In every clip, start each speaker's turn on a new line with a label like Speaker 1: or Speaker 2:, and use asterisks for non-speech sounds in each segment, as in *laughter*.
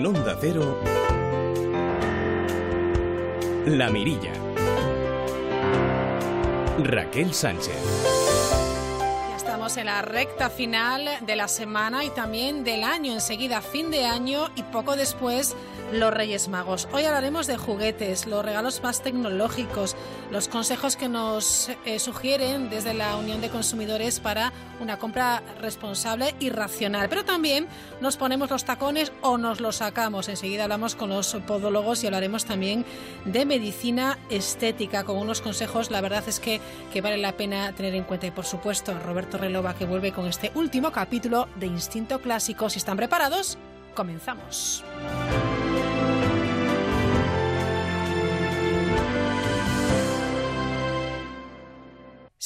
Speaker 1: En Onda Cero, La Mirilla. Raquel Sánchez.
Speaker 2: Ya estamos en la recta final de la semana y también del año. Enseguida, fin de año y poco después los Reyes Magos. Hoy hablaremos de juguetes, los regalos más tecnológicos, los consejos que nos eh, sugieren desde la Unión de Consumidores para una compra responsable y racional. Pero también nos ponemos los tacones o nos los sacamos. Enseguida hablamos con los podólogos y hablaremos también de medicina estética con unos consejos, la verdad es que, que vale la pena tener en cuenta. Y por supuesto, Roberto Relova que vuelve con este último capítulo de Instinto Clásico. Si están preparados, comenzamos.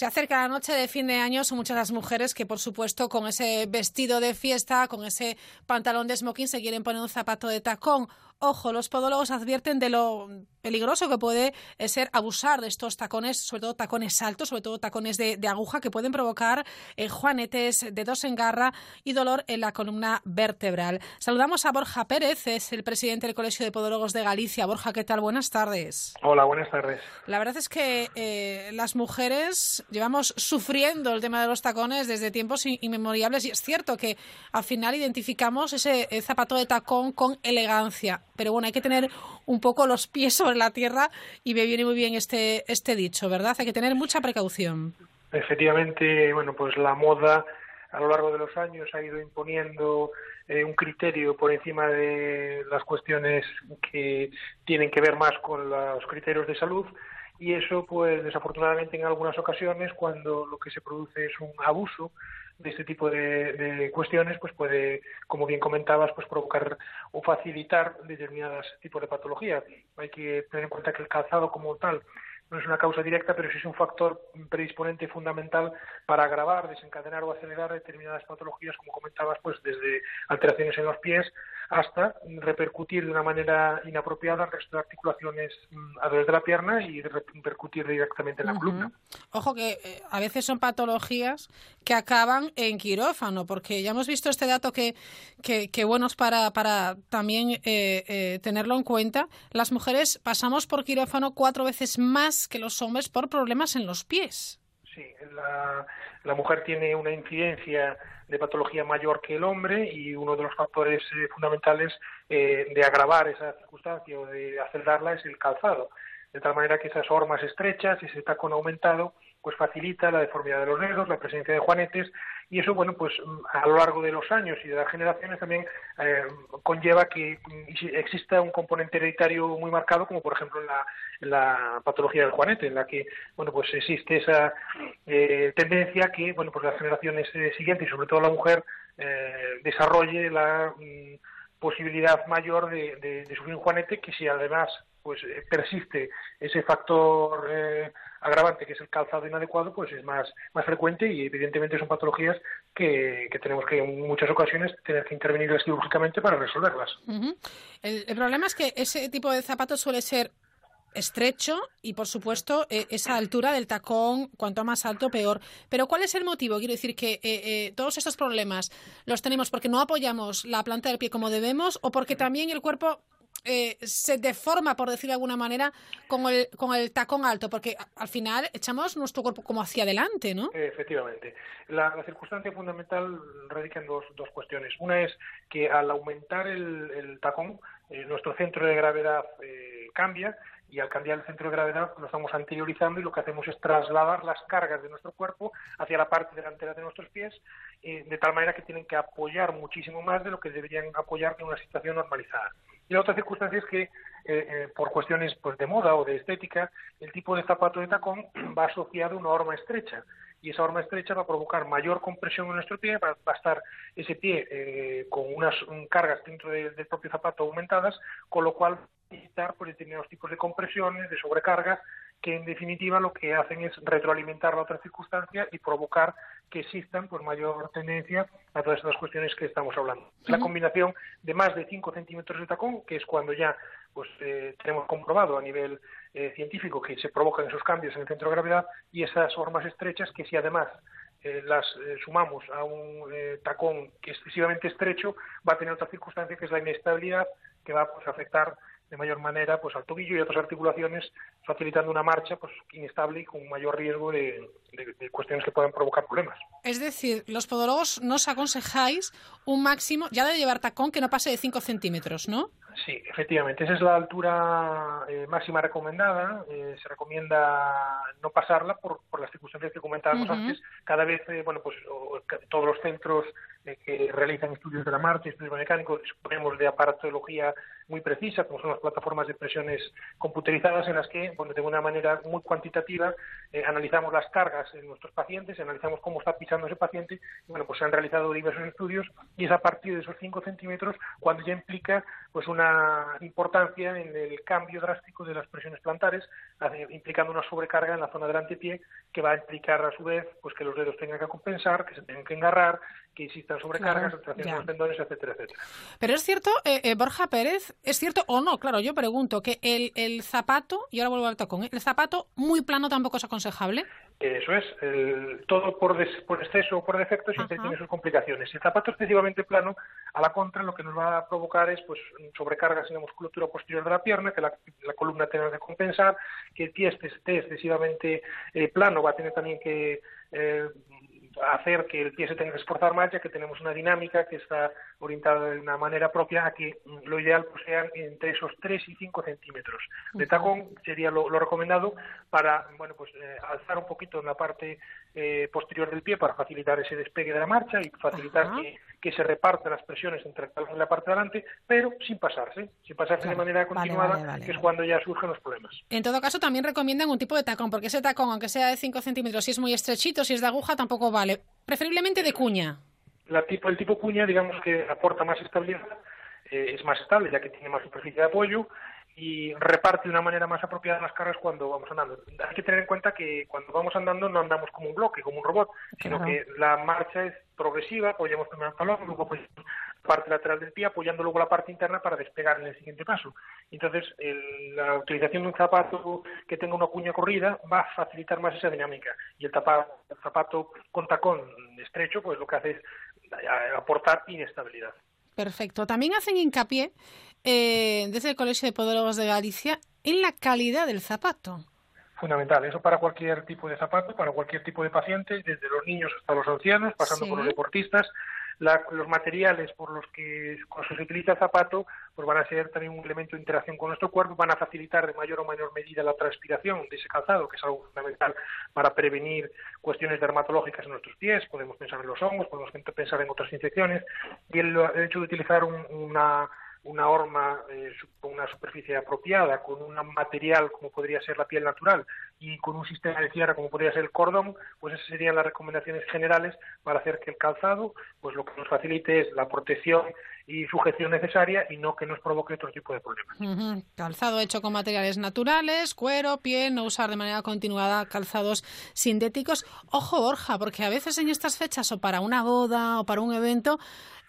Speaker 2: Se acerca la noche de fin de año, son muchas las mujeres que, por supuesto, con ese vestido de fiesta, con ese pantalón de smoking, se quieren poner un zapato de tacón. Ojo, los podólogos advierten de lo peligroso que puede eh, ser abusar de estos tacones, sobre todo tacones altos, sobre todo tacones de, aguja, que pueden provocar eh, juanetes, dedos en garra y dolor en la columna vertebral. Saludamos a Borja Pérez, es el presidente del Colegio de Podólogos de Galicia. Borja, ¿qué tal? Buenas tardes.
Speaker 3: Hola, buenas tardes.
Speaker 2: La verdad es que eh, las mujeres llevamos sufriendo el tema de los tacones desde tiempos inmemoriales y es cierto que al final identificamos ese zapato de tacón con elegancia. Pero bueno, hay que tener un poco los pies sobre la tierra y me viene muy bien este, este dicho, ¿verdad? Hay que tener mucha precaución.
Speaker 3: Efectivamente, bueno, pues la moda a lo largo de los años ha ido imponiendo eh, un criterio por encima de las cuestiones que tienen que ver más con los criterios de salud y eso pues desafortunadamente en algunas ocasiones cuando lo que se produce es un abuso de este tipo de, cuestiones pues puede como bien comentabas pues provocar o facilitar determinados tipos de patologías. Hay que tener en cuenta que el calzado como tal no es una causa directa, pero sí es un factor predisponente fundamental para agravar, desencadenar o acelerar determinadas patologías, como comentabas, pues desde alteraciones en los pies hasta repercutir de una manera inapropiada el resto de articulaciones mm, a través de la pierna y repercutir directamente en la columna.
Speaker 2: Ojo que eh, a veces son patologías que acaban en quirófano, porque ya hemos visto este dato que, que, bueno es para, para también eh, eh, tenerlo en cuenta. Las mujeres pasamos por quirófano cuatro veces más que los hombres por problemas en los pies.
Speaker 3: Sí, la, la mujer tiene una incidencia de patología mayor que el hombre y uno de los factores eh, fundamentales eh, de agravar esa circunstancia o de acelerarla es el calzado. De tal manera que esas hormas estrechas, ese tacón aumentado, pues facilita la deformidad de los dedos, la presencia de juanetes y eso, bueno, pues a lo largo de los años y de las generaciones también eh, conlleva que exista un componente hereditario muy marcado, como por ejemplo en la, la patología del juanete, en la que, bueno, pues existe esa eh, tendencia que, bueno, pues las generaciones eh, siguientes y sobre todo la mujer desarrolle la mm, posibilidad mayor de, de, sufrir un juanete que si además pues persiste ese factor agravante, que es el calzado inadecuado, pues es más, más frecuente y evidentemente son patologías que, tenemos que en muchas ocasiones tener que intervenir quirúrgicamente para resolverlas.
Speaker 2: el, problema es que ese tipo de zapatos suele ser estrecho y, por supuesto, e, esa altura del tacón, cuanto más alto, peor. Pero ¿cuál es el motivo? Quiero decir que eh, eh, todos estos problemas los tenemos porque no apoyamos la planta del pie como debemos o porque también el cuerpo eh, se deforma, por decir de alguna manera, con el, con el tacón alto, porque al final echamos nuestro cuerpo como hacia adelante, ¿no?
Speaker 3: Efectivamente. La, circunstancia fundamental radica en dos, dos cuestiones. Una es que al aumentar el, tacón, eh, nuestro centro de gravedad eh, cambia y al cambiar el centro de gravedad lo estamos anteriorizando y lo que hacemos es trasladar las cargas de nuestro cuerpo hacia la parte delantera de nuestros pies, de tal manera que tienen que apoyar muchísimo más de lo que deberían apoyar en una situación normalizada. Y la otra circunstancia es que, eh, eh, por cuestiones pues, de moda o de estética, el tipo de zapato de tacón *clears throat* va asociado a una horma estrecha. Y esa horma estrecha va a provocar mayor compresión en nuestro pie, va, a estar ese pie eh, con unas cargas dentro del propio zapato aumentadas, con lo cual necesitar por determinados tipos de compresiones, de sobrecargas, que en definitiva lo que hacen es retroalimentar la otra circunstancia y provocar que existan por mayor tendencia a todas estas cuestiones que estamos hablando. La combinación de más de 5 centímetros de tacón, que es cuando ya pues eh, tenemos comprobado a nivel eh, científico que se provocan esos cambios en el centro de gravedad, y esas formas estrechas que si además eh, las eh, sumamos a un eh, tacón que es excesivamente estrecho, va a tener otra circunstancia que es la inestabilidad que va pues, a afectar de mayor manera pues al tobillo y otras articulaciones, facilitando una marcha pues inestable y con mayor riesgo de, cuestiones que puedan provocar problemas.
Speaker 2: Es decir, los podólogos nos aconsejáis un máximo, ya de llevar tacón, que no pase de 5 centímetros, ¿no?
Speaker 3: Sí, efectivamente, esa es la altura eh, máxima recomendada. Eh, se recomienda no pasarla por, por las circunstancias que comentábamos antes. Cada vez, eh, bueno, pues todos los centros que realizan estudios de la marcha, estudios mecánicos, disponemos de aparatología muy precisa, como son las plataformas de presiones computerizadas en las que, bueno, de una manera muy cuantitativa, analizamos las cargas en nuestros pacientes, analizamos cómo está pisando ese paciente, y bueno, pues se han realizado diversos estudios y es a partir de esos 5 centímetros cuando ya implica pues una importancia en el cambio drástico de las presiones plantares, implicando una sobrecarga en la zona del antepié que va a implicar a su vez pues que los dedos tengan que compensar, que se tengan que engarrar, que existan sobrecargas, claro, de los tendones, etcétera, etcétera.
Speaker 2: Pero es cierto, eh, eh, Borja Pérez, ¿es cierto o no? Claro, yo pregunto que el, el zapato, y ahora vuelvo al tacón, ¿eh? ¿el zapato muy plano tampoco es aconsejable?
Speaker 3: Eso es, el, todo por, por exceso o por defecto siempre tiene sus complicaciones. Si el zapato excesivamente plano, a la contra lo que nos va a provocar es pues sobrecargas en la musculatura posterior de la pierna, que la, columna tenga que compensar, que el pie esté, excesivamente plano, va a tener también que eh, hacer que el pie se tenga que esforzar más, ya que tenemos una dinámica que está orientada de una manera propia a que lo ideal pues, sean entre esos 3 y 5 centímetros. De tacón, sería lo, recomendado para bueno pues eh, alzar un poquito en la parte eh, posterior del pie para facilitar ese despegue de la marcha y facilitar que, se repartan las presiones entre el la parte de adelante, pero sin pasarse, sin pasarse de manera continuada, que es cuando ya surgen los problemas.
Speaker 2: En todo caso, también recomiendan un tipo de tacón, porque ese tacón, aunque sea de 5 centímetros, si es muy estrechito, si es de aguja, tampoco va Preferiblemente de cuña.
Speaker 3: La tipo, el tipo cuña, digamos que aporta más estabilidad, eh, es más estable ya que tiene más superficie de apoyo y reparte de una manera más apropiada las cargas cuando vamos andando. Hay que tener en cuenta que cuando vamos andando no andamos como un bloque, como un robot, sino que la marcha es progresiva, apoyamos primero el talón, luego apoyamos la parte lateral del pie, apoyando luego la parte interna para despegar en el siguiente paso. Entonces, la utilización de un zapato que tenga una cuña corrida va a facilitar más esa dinámica. Y el, el zapato con tacón estrecho, pues lo que hace es aportar inestabilidad.
Speaker 2: Perfecto. También hacen hincapié eh, desde el Colegio de Podólogos de Galicia en la calidad del zapato.
Speaker 3: Fundamental, eso para cualquier tipo de zapato, para cualquier tipo de paciente, desde los niños hasta los ancianos, pasando por los deportistas, los materiales por los que se utiliza el zapato pues van a ser también un elemento de interacción con nuestro cuerpo, van a facilitar de mayor o menor medida la transpiración de ese calzado, que es algo fundamental para prevenir cuestiones dermatológicas en nuestros pies, podemos pensar en los hongos, podemos pensar en otras infecciones, y el, hecho de utilizar una una horma eh, con una superficie apropiada, con un material como podría ser la piel natural y con un sistema de cierre como podría ser el cordón, pues esas serían las recomendaciones generales para hacer que el calzado, pues lo que nos facilite es la protección y sujeción necesaria y no que nos provoque otro tipo de problemas.
Speaker 2: Calzado hecho con materiales naturales, cuero, piel, no usar de manera continuada calzados sintéticos. Ojo, Borja, porque a veces en estas fechas o para una boda o para un evento,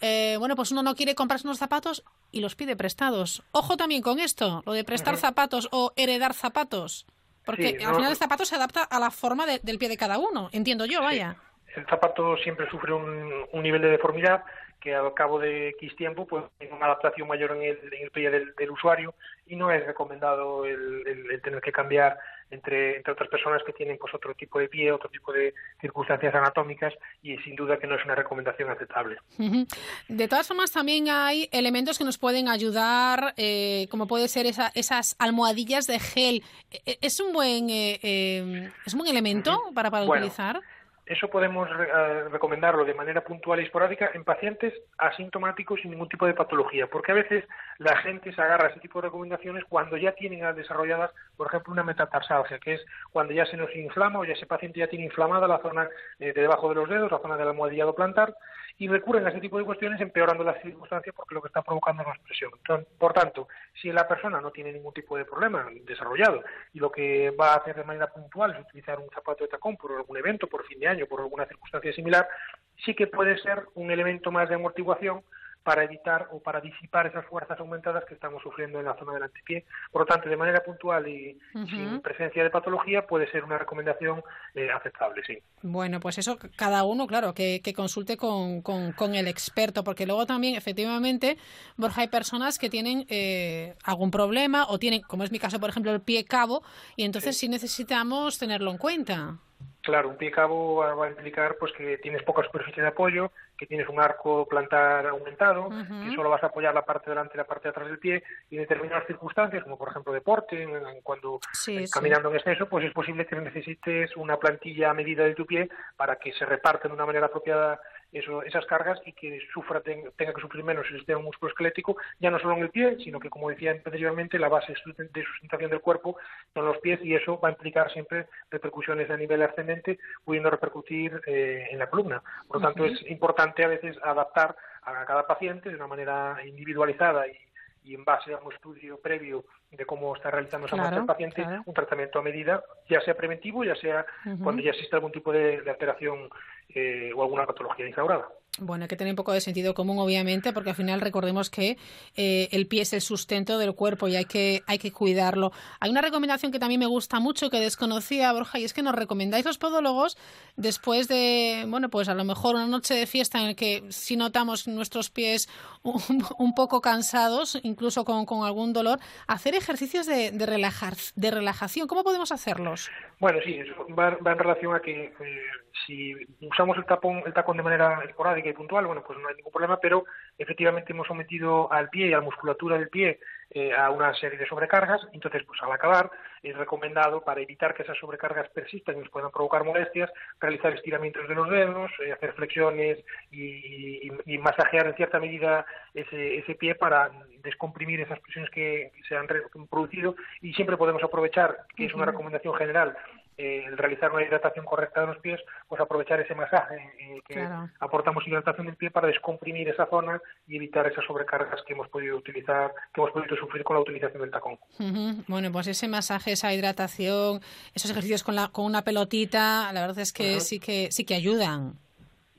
Speaker 2: eh, bueno, pues uno no quiere comprarse unos zapatos y los pide prestados. Ojo también con esto, lo de prestar zapatos o heredar zapatos. Porque al final el zapato se adapta a la forma del pie de cada uno, entiendo yo, vaya.
Speaker 3: El zapato siempre sufre un nivel de deformidad que al cabo de X tiempo pues tiene una adaptación mayor en el, en el pie del, usuario y no es recomendado el, tener que cambiar entre, entre otras personas que tienen pues otro tipo de pie, otro tipo de circunstancias anatómicas y sin duda que no es una recomendación aceptable.
Speaker 2: De todas formas también hay elementos que nos pueden ayudar, eh, como puede ser esa, esas almohadillas de gel. E, e, ¿Es un buen, eh, eh, ¿es un buen elemento para, para utilizar?
Speaker 3: Eso podemos eh, recomendarlo de manera puntual y esporádica en pacientes asintomáticos sin ningún tipo de patología, porque a veces la gente se agarra a ese tipo de recomendaciones cuando ya tienen desarrolladas, por ejemplo, una metatarsalgia, que es cuando ya se nos inflama o ya ese paciente ya tiene inflamada la zona eh, de debajo de los dedos, la zona del almohadillado plantar, y recurren a ese tipo de cuestiones empeorando la circunstancia porque lo que está provocando es más presión. por tanto, si la persona no tiene ningún tipo de problema desarrollado y lo que va a hacer de manera puntual es utilizar un zapato de tacón por algún evento, por fin de año, por alguna circunstancia similar, sí que puede ser un elemento más de amortiguación para evitar o para disipar esas fuerzas aumentadas que estamos sufriendo en la zona del antepié. Por lo tanto, de manera puntual y sin presencia de patología puede ser una recomendación eh, aceptable, sí.
Speaker 2: Bueno, pues eso cada uno, claro, que, consulte con, con, el experto, porque luego también, efectivamente, Borja, hay personas que tienen eh, algún problema o tienen, como es mi caso, por ejemplo, el pie cabo, y entonces sí necesitamos tenerlo en cuenta.
Speaker 3: Claro, un pie cabo va a implicar pues que tienes poca superficie de apoyo, que tienes un arco plantar aumentado, que solo vas a apoyar la parte delante y la parte de atrás del pie, y en determinadas circunstancias, como por ejemplo deporte, cuando eh, caminando en exceso, pues es posible que necesites una plantilla a medida de tu pie para que se reparta de una manera apropiada eso, esas cargas y que sufra tenga que sufrir menos el sistema musculoesquelético, ya no solo en el pie, sino que, como decía anteriormente, la base de sustentación del cuerpo son los pies y eso va a implicar siempre repercusiones a nivel ascendente, pudiendo repercutir eh, en la columna. Por lo tanto, es importante a veces adaptar a cada paciente de una manera individualizada y, en base a un estudio previo de cómo está realizando esa el paciente, un tratamiento a medida, ya sea preventivo, ya sea cuando ya existe algún tipo de, alteración eh, o alguna patología instaurada.
Speaker 2: Bueno, hay que tener un poco de sentido común, obviamente, porque al final recordemos que eh, el pie es el sustento del cuerpo y hay que, hay que cuidarlo. Hay una recomendación que también me gusta mucho, que desconocía, Borja, y es que nos recomendáis los podólogos después de, bueno, pues a lo mejor una noche de fiesta en la que si notamos nuestros pies *laughs* un, poco cansados, incluso con, con, algún dolor, hacer ejercicios de, de, relajar, de relajación. ¿Cómo podemos hacerlos?
Speaker 3: Bueno, sí, va, en relación a que eh, si usamos el, tapón, el tacón de manera esporádica y puntual, bueno, pues no hay ningún problema, pero efectivamente hemos sometido al pie y a la musculatura del pie eh, a una serie de sobrecargas, entonces pues al acabar es recomendado para evitar que esas sobrecargas persistan y nos puedan provocar molestias, realizar estiramientos de los dedos, eh, hacer flexiones y, masajear en cierta medida ese, ese pie para descomprimir esas presiones que se han producido. Y siempre podemos aprovechar, que es una recomendación general, eh, el realizar una hidratación correcta de los pies, pues aprovechar ese masaje eh, que aportamos hidratación del pie para descomprimir esa zona y evitar esas sobrecargas que hemos podido utilizar, que hemos podido sufrir con la utilización del tacón.
Speaker 2: Bueno, pues ese masaje, esa hidratación, esos ejercicios con, la, con una pelotita, la verdad es que sí que sí que ayudan.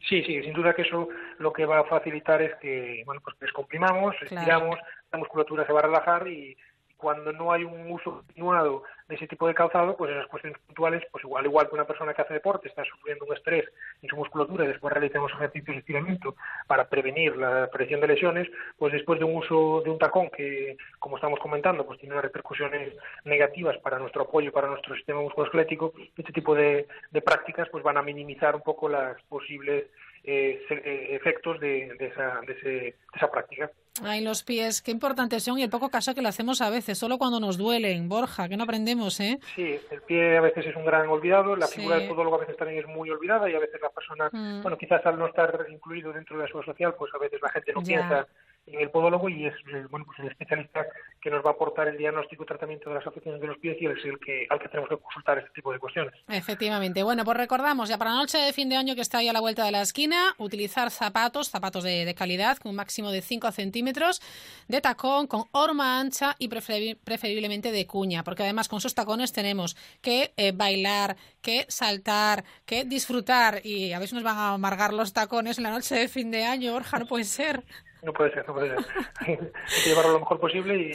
Speaker 3: Sí, sí, sin duda que eso lo que va a facilitar es que, bueno, pues descomprimamos, estiramos, la musculatura se va a relajar y cuando no hay un uso continuado de ese tipo de calzado, pues esas cuestiones puntuales, pues igual, igual que una persona que hace deporte está sufriendo un estrés en su musculatura y después realizamos ejercicios de estiramiento para prevenir la aparición de lesiones, pues después de un uso de un tacón que, como estamos comentando, pues tiene unas repercusiones negativas para nuestro apoyo, para nuestro sistema musculoesquelético, este tipo de, de prácticas pues van a minimizar un poco las posibles eh, eh, efectos de, esa, de, esa práctica.
Speaker 2: Ay, los pies, qué importantes son y el poco caso que le hacemos a veces, solo cuando nos duelen, Borja, que no aprendemos, ¿eh?
Speaker 3: Sí, el pie a veces es un gran olvidado, la figura del podólogo a veces también es muy olvidada y a veces la persona, mm. bueno, quizás al no estar incluido dentro de la seguridad social, pues a veces la gente no piensa en el podólogo y es eh, bueno pues el especialista que nos va a aportar el diagnóstico y tratamiento de las afecciones de los pies y es el que al que tenemos que consultar este tipo de cuestiones.
Speaker 2: Efectivamente. Bueno, pues recordamos ya para la noche de fin de año que está ahí a la vuelta de la esquina, utilizar zapatos, zapatos de, calidad con un máximo de 5 centímetros de tacón, con horma ancha y preferiblemente de cuña, porque además con sus tacones tenemos que eh, bailar, que saltar, que disfrutar y a veces nos van a amargar los tacones en la noche de fin de año, Borja, no puede ser.
Speaker 3: No puede ser, no puede ser. *laughs* Hay que llevarlo lo mejor posible y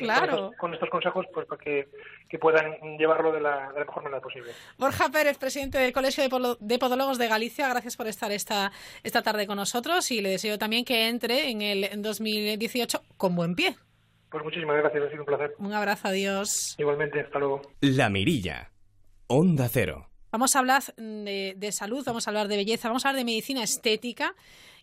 Speaker 3: con, estos, consejos pues para que, puedan llevarlo de la, mejor manera posible.
Speaker 2: Borja Pérez, presidente del Colegio de, Podólogos de Galicia, gracias por estar esta, esta tarde con nosotros y le deseo también que entre en el 2018 con buen pie.
Speaker 3: Pues muchísimas gracias, ha sido un placer.
Speaker 2: Un abrazo, adiós.
Speaker 3: Igualmente, hasta luego.
Speaker 1: La Mirilla, Onda Cero.
Speaker 2: Vamos a hablar de, de salud, vamos a hablar de belleza, vamos a hablar de medicina estética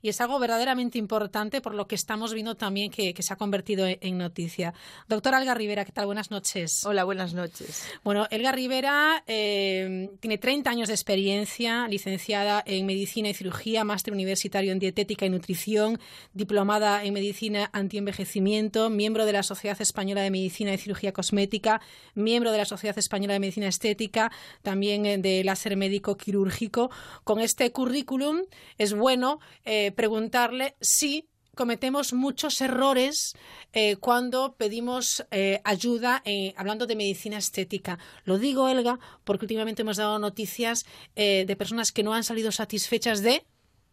Speaker 2: y es algo verdaderamente importante por lo que estamos viendo también que, se ha convertido en, noticia. Doctora Elga Rivera, ¿qué tal? Buenas noches.
Speaker 4: Hola, buenas noches.
Speaker 2: Bueno, Elga Rivera eh, tiene 30 años de experiencia, licenciada en Medicina y Cirugía, máster universitario en Dietética y Nutrición, diplomada en Medicina Antienvejecimiento, miembro de la Sociedad Española de Medicina y Cirugía Cosmética, miembro de la Sociedad Española de Medicina Estética, también eh, de láser médico quirúrgico. Con este currículum es bueno eh, preguntarle si cometemos muchos errores eh, cuando pedimos eh, ayuda eh, hablando de medicina estética. Lo digo, Elga, porque últimamente hemos dado noticias de personas que no han salido satisfechas de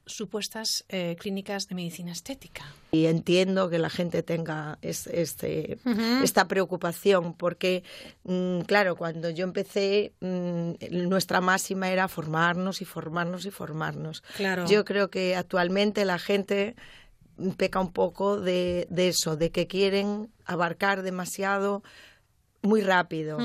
Speaker 2: supuestas eh, clínicas de medicina estética.
Speaker 4: Y entiendo que la gente tenga este, esta preocupación, porque, mm, claro, cuando yo empecé, mm, nuestra máxima era formarnos y formarnos y formarnos.
Speaker 2: Claro.
Speaker 4: Yo creo que actualmente la gente peca un poco de, de eso, de que quieren abarcar demasiado muy rápido.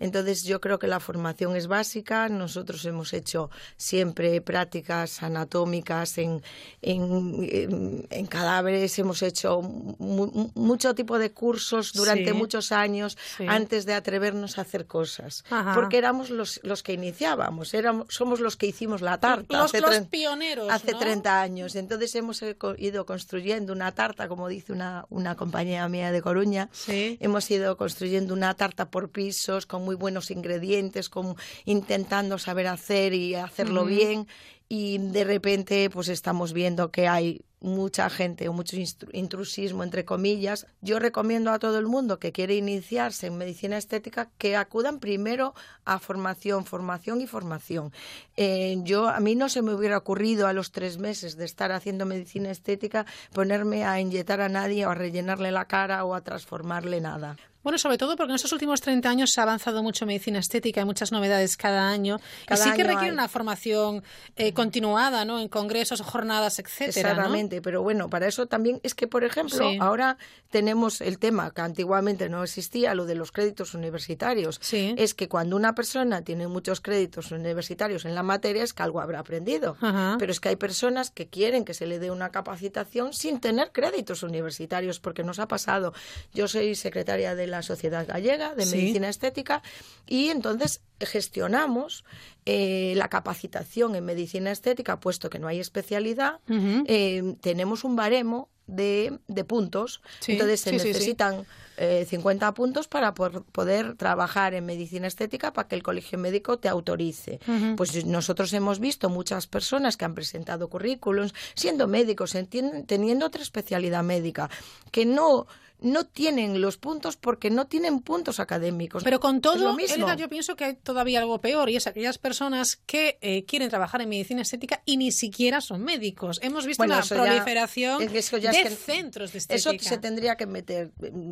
Speaker 4: Entonces yo creo que la formación es básica. Nosotros hemos hecho siempre prácticas anatómicas en, en, en, cadáveres, hemos hecho mucho tipo de cursos durante muchos años antes de atrevernos a hacer cosas. Porque éramos los, los que iniciábamos, éramos, somos los que hicimos la tarta.
Speaker 2: Los, hace pioneros.
Speaker 4: Hace 30 años. Entonces hemos ido construyendo una tarta, como dice una, una compañera mía de Coruña, hemos ido construyendo una tarta por pisos, con muy buenos ingredientes, con, intentando saber hacer y hacerlo bien. Y de repente, pues estamos viendo que hay mucha gente o mucho intrusismo, entre comillas. Yo recomiendo a todo el mundo que quiere iniciarse en medicina estética que acudan primero a formación, formación y formación. Eh, yo a mí no se me hubiera ocurrido a los tres meses de estar haciendo medicina estética ponerme a inyectar a nadie o a rellenarle la cara o a transformarle nada.
Speaker 2: Bueno, sobre todo porque en estos últimos 30 años se ha avanzado mucho en medicina estética, hay muchas novedades cada año. y sí que requiere una formación eh, continuada, ¿no? En congresos, jornadas, etcétera.
Speaker 4: Exactamente, pero bueno, para eso también es que, por ejemplo, ahora tenemos el tema que antiguamente no existía, lo de los créditos universitarios. Es que cuando una persona tiene muchos créditos universitarios en la materia es que algo habrá aprendido. Pero es que hay personas que quieren que se le dé una capacitación sin tener créditos universitarios, porque nos ha pasado. Yo soy secretaria de la Sociedad Gallega de Medicina Estética y entonces gestionamos eh, la capacitación en medicina estética, puesto que no hay especialidad, eh, tenemos un baremo de, de puntos. entonces se necesitan 50 eh, puntos para poder trabajar en medicina estética para que el colegio médico te autorice. Pues nosotros hemos visto muchas personas que han presentado currículums siendo médicos, teniendo otra especialidad médica, que no no tienen los puntos porque no tienen puntos académicos.
Speaker 2: Pero con todo, Elga, yo pienso que hay todavía algo peor y es aquellas personas que eh, quieren trabajar en medicina estética y ni siquiera son médicos. Hemos visto una proliferación de centros de estética.
Speaker 4: Eso se tendría que meter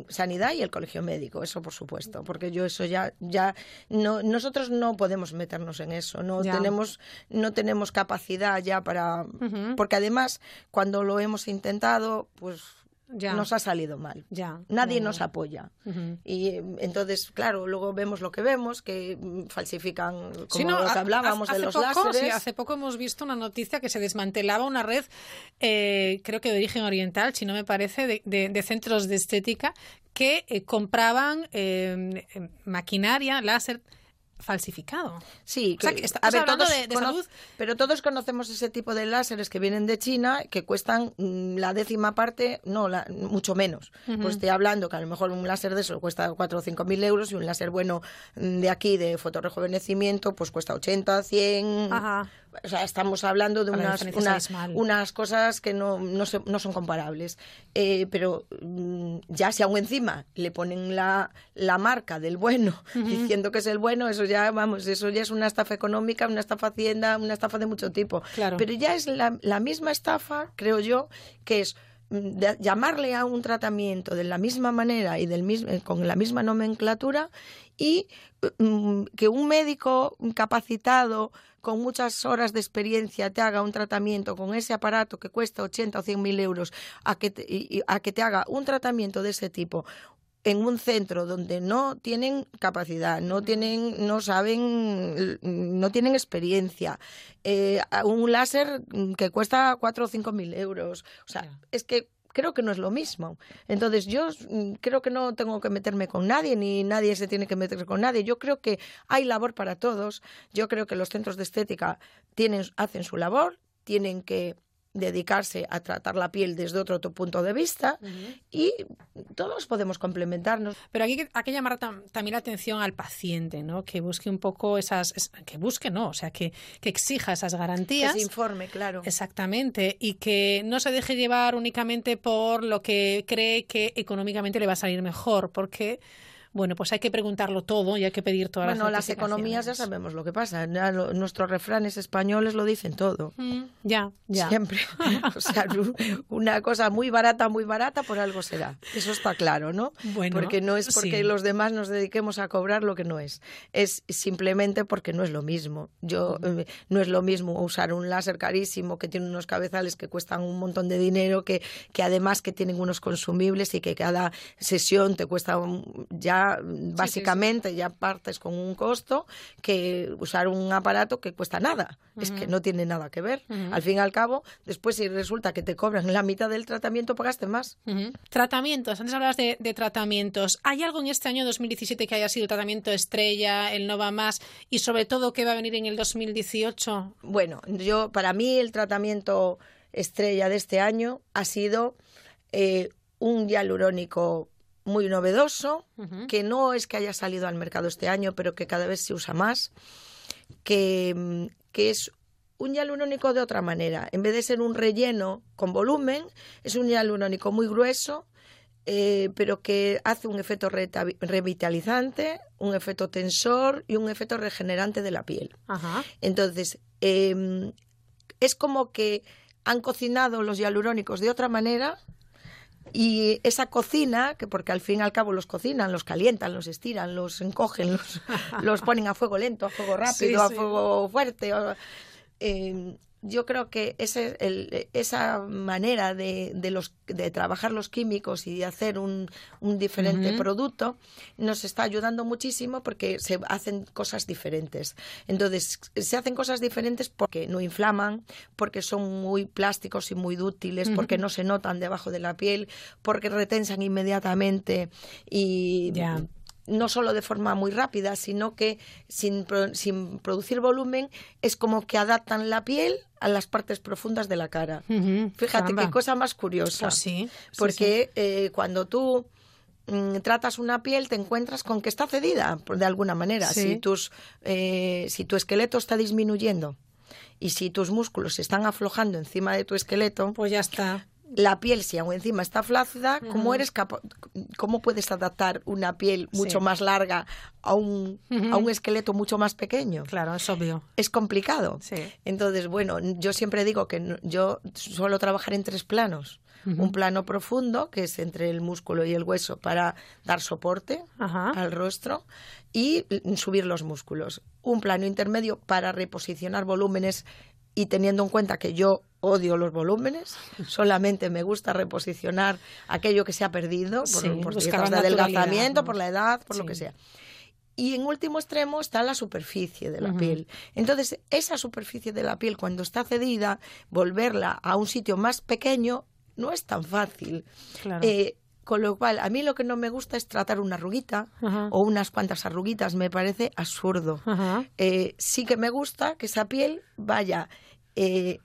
Speaker 4: sanidad y el colegio médico, eso por supuesto, porque yo eso ya ya no nosotros no podemos meternos en eso, no tenemos no tenemos capacidad ya para porque además cuando lo hemos intentado, pues nos ha salido mal.
Speaker 2: Ya.
Speaker 4: Nadie nos apoya. Y entonces, claro, luego vemos lo que vemos, que falsifican, como lo que hablábamos de los láseres.
Speaker 2: hace poco hemos visto una noticia que se desmantelaba una red, eh, creo que de origen oriental, si no me parece, de, centros de estética que eh, compraban eh, maquinaria láser falsificado.
Speaker 4: Sí, que, a ver, todos de, salud. Pero todos conocemos ese tipo de láseres que vienen de China que cuestan mm, la décima parte, no, la, mucho menos. Pues estoy hablando que a lo mejor un láser de eso cuesta 4 o 5 mil euros y un láser bueno mm, de aquí, de fotorrejuvenecimiento, pues cuesta 80, 100. Ajá. O sea, estamos hablando de unas, unas cosas que no, no, no son comparables. Eh, pero mm, ya si aún encima le ponen la, la marca del bueno, diciendo que es el bueno, eso ya, vamos, eso ya es una estafa económica, una estafa hacienda, una estafa de mucho tipo.
Speaker 2: Claro.
Speaker 4: Pero ya es la, la misma estafa, creo yo, que es mm, llamarle a un tratamiento de la misma manera y del mismo, eh, con la misma nomenclatura y mm, que un médico capacitado con muchas horas de experiencia te haga un tratamiento con ese aparato que cuesta 80 o 100 mil euros a que, a que te haga un tratamiento de ese tipo en un centro donde no tienen capacidad, no tienen, no saben, no tienen experiencia, eh, un láser que cuesta cuatro o cinco mil euros. O sea, es que creo que no es lo mismo. Entonces yo creo que no tengo que meterme con nadie, ni nadie se tiene que meter con nadie. Yo creo que hay labor para todos. Yo creo que los centros de estética tienen, hacen su labor, tienen que dedicarse a tratar la piel desde otro punto de vista y todos podemos complementarnos.
Speaker 2: Pero aquí hay que llamar también la atención al paciente, ¿no? Que busque un poco esas, que busque, no, o sea, que, que exija esas garantías.
Speaker 4: Que se informe, claro.
Speaker 2: Exactamente, y que no se deje llevar únicamente por lo que cree que económicamente le va a salir mejor, porque Bueno, pues hay que preguntarlo todo y hay que pedir todas
Speaker 4: bueno,
Speaker 2: las
Speaker 4: las economías ya sabemos lo que pasa. Ya lo- nuestros refranes españoles lo dicen todo.
Speaker 2: Mm, ya, ya.
Speaker 4: Siempre. *laughs* O sea, *laughs* una cosa muy barata, muy barata, por algo será. Eso está claro, ¿no?
Speaker 2: Bueno,
Speaker 4: porque no es porque
Speaker 2: sí.
Speaker 4: los demás nos dediquemos a cobrar lo que no es. Es simplemente porque no es lo mismo. Yo eh, no es lo mismo usar un láser carísimo que tiene unos cabezales que cuestan un montón de dinero, que, que además que tienen unos consumibles y que cada sesión te cuesta un- ya básicamente ya partes con un costo que usar un aparato que cuesta nada. Es que no tiene nada que ver. Al fin y al cabo, después si resulta que te cobran la mitad del tratamiento, pagaste más.
Speaker 2: Tratamientos, antes hablabas de, de tratamientos. ¿Hay algo en este año 2017 que haya sido el tratamiento estrella, el Nova Más y sobre todo que va a venir en el 2018?
Speaker 4: Bueno, yo para mí el tratamiento estrella de este año ha sido eh, un hialurónico muy novedoso, que no es que haya salido al mercado este año, pero que cada vez se usa más, que, mm, que es un hialurónico de otra manera. En vez de ser un relleno con volumen, es un hialurónico muy grueso, eh, pero que hace un efecto revitalizante, un efecto tensor y un efecto regenerante de la piel.
Speaker 2: Ajá.
Speaker 4: Entonces, eh, es como que han cocinado los hialurónicos de otra manera y esa cocina, que porque al fin y al cabo los cocinan, los calientan, los estiran, los encogen, los, *laughs* los ponen a fuego lento, a fuego rápido,
Speaker 2: Sí,
Speaker 4: a fuego fuerte. eh, yo creo que ese, el- esa manera de, de, los, de trabajar los químicos y de hacer un, un diferente producto nos está ayudando muchísimo porque se hacen cosas diferentes. Entonces, se hacen cosas diferentes porque no inflaman, porque son muy plásticos y muy dúctiles, porque no se notan debajo de la piel, porque retensan inmediatamente y. no solo de forma muy rápida, sino que sin, sin producir volumen es como que adaptan la piel a las partes profundas de la cara. Fíjate
Speaker 2: Caramba.
Speaker 4: qué cosa más curiosa.
Speaker 2: Pues sí, sí,
Speaker 4: Porque eh, cuando tú mm, tratas una piel te encuentras con que está cedida de alguna manera. Si, tus, eh, si tu esqueleto está disminuyendo y si tus músculos se están aflojando encima de tu esqueleto,
Speaker 2: Pues ya está.
Speaker 4: La piel, si aún encima está flácida, ¿cómo, eres ¿cómo puedes adaptar una piel mucho
Speaker 2: Sí.
Speaker 4: más larga a un, a un esqueleto mucho más pequeño?
Speaker 2: Claro, es obvio.
Speaker 4: Es complicado.
Speaker 2: Sí.
Speaker 4: Entonces, bueno, yo siempre digo que yo suelo trabajar en tres planos. Un plano profundo, que es entre el músculo y el hueso, para dar soporte
Speaker 2: Ajá.
Speaker 4: al rostro y subir los músculos. Un plano intermedio para reposicionar volúmenes y teniendo en cuenta que yo odio los volúmenes, solamente me gusta reposicionar aquello que se ha perdido por,
Speaker 2: Sí,
Speaker 4: por de adelgazamiento,
Speaker 2: ¿no?
Speaker 4: por la edad, por lo que sea. Y en último extremo está la superficie de la piel. Entonces, esa superficie de la piel, cuando está cedida, volverla a un sitio más pequeño no es tan fácil.
Speaker 2: Claro.
Speaker 4: Eh, con lo cual, a mí lo que no me gusta es tratar una arruguita
Speaker 2: Ajá.
Speaker 4: o unas cuantas arruguitas, me parece absurdo. Eh, sí que me gusta que esa piel vaya eh,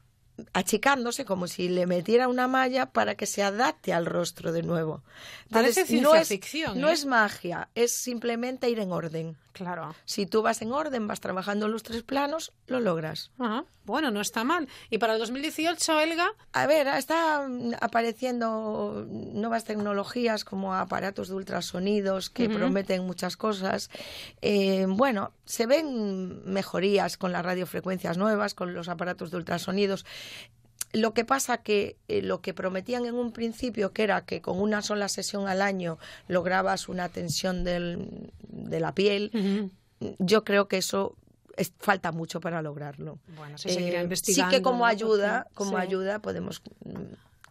Speaker 4: achicándose como si le metiera una malla para que se adapte al rostro de nuevo.
Speaker 2: Parece
Speaker 4: no es,
Speaker 2: ficción,
Speaker 4: no
Speaker 2: ¿eh?
Speaker 4: es magia, es simplemente ir en orden.
Speaker 2: Claro.
Speaker 4: Si tú vas en orden, vas trabajando los tres planos, lo logras.
Speaker 2: Ajá. Bueno, no está mal. ¿Y para el 2018, Elga?
Speaker 4: A ver, están apareciendo nuevas tecnologías como aparatos de ultrasonidos que prometen muchas cosas. Eh, bueno, se ven mejorías con las radiofrecuencias nuevas, con los aparatos de ultrasonidos. Lo que pasa que eh, lo que prometían en un principio, que era que con una sola sesión al año lograbas una tensión del- de la piel, yo creo que eso es- falta mucho para lograrlo.
Speaker 2: Bueno, se seguirá
Speaker 4: Eh,
Speaker 2: investigando.
Speaker 4: Sí que como ayuda, como
Speaker 2: sí.
Speaker 4: ayuda podemos mm,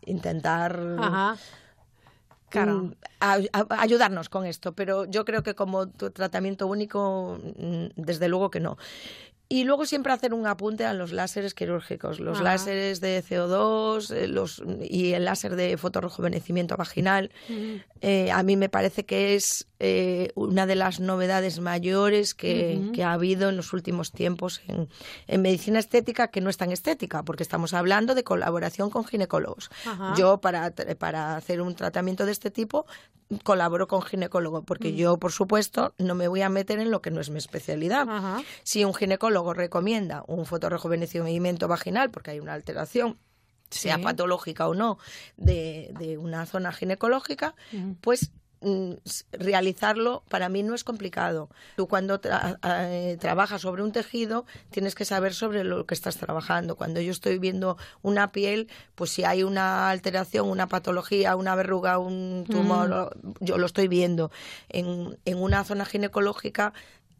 Speaker 4: intentar
Speaker 2: Ajá. Claro.
Speaker 4: mm, a- a- ayudarnos con esto, pero yo creo que como tratamiento único, mm, desde luego que no. Y luego siempre hacer un apunte a los láseres quirúrgicos, los láseres de CO2 eh, los, y el láser de fotorrejuvenecimiento vaginal. Eh, a mí me parece que es eh, una de las novedades mayores que, ha habido en los últimos tiempos en, en medicina estética, que no es tan estética, porque estamos hablando de colaboración con ginecólogos.
Speaker 2: Ajá.
Speaker 4: Yo, para, para hacer un tratamiento de este tipo, colaboro con ginecólogo, porque yo, por supuesto, no me voy a meter en lo que no es mi especialidad.
Speaker 2: Ajá.
Speaker 4: Si un ginecólogo recomienda un fotorrejuvenecimiento vaginal, porque hay una alteración, sea
Speaker 2: Sí.
Speaker 4: patológica o no, de, de una zona ginecológica, pues realizarlo para mí no es complicado. Tú cuando eh, trabajas sobre un tejido tienes que saber sobre lo que estás trabajando. Cuando yo estoy viendo una piel, pues si hay una alteración, una patología, una verruga, un tumor, yo lo estoy viendo. En, en una zona ginecológica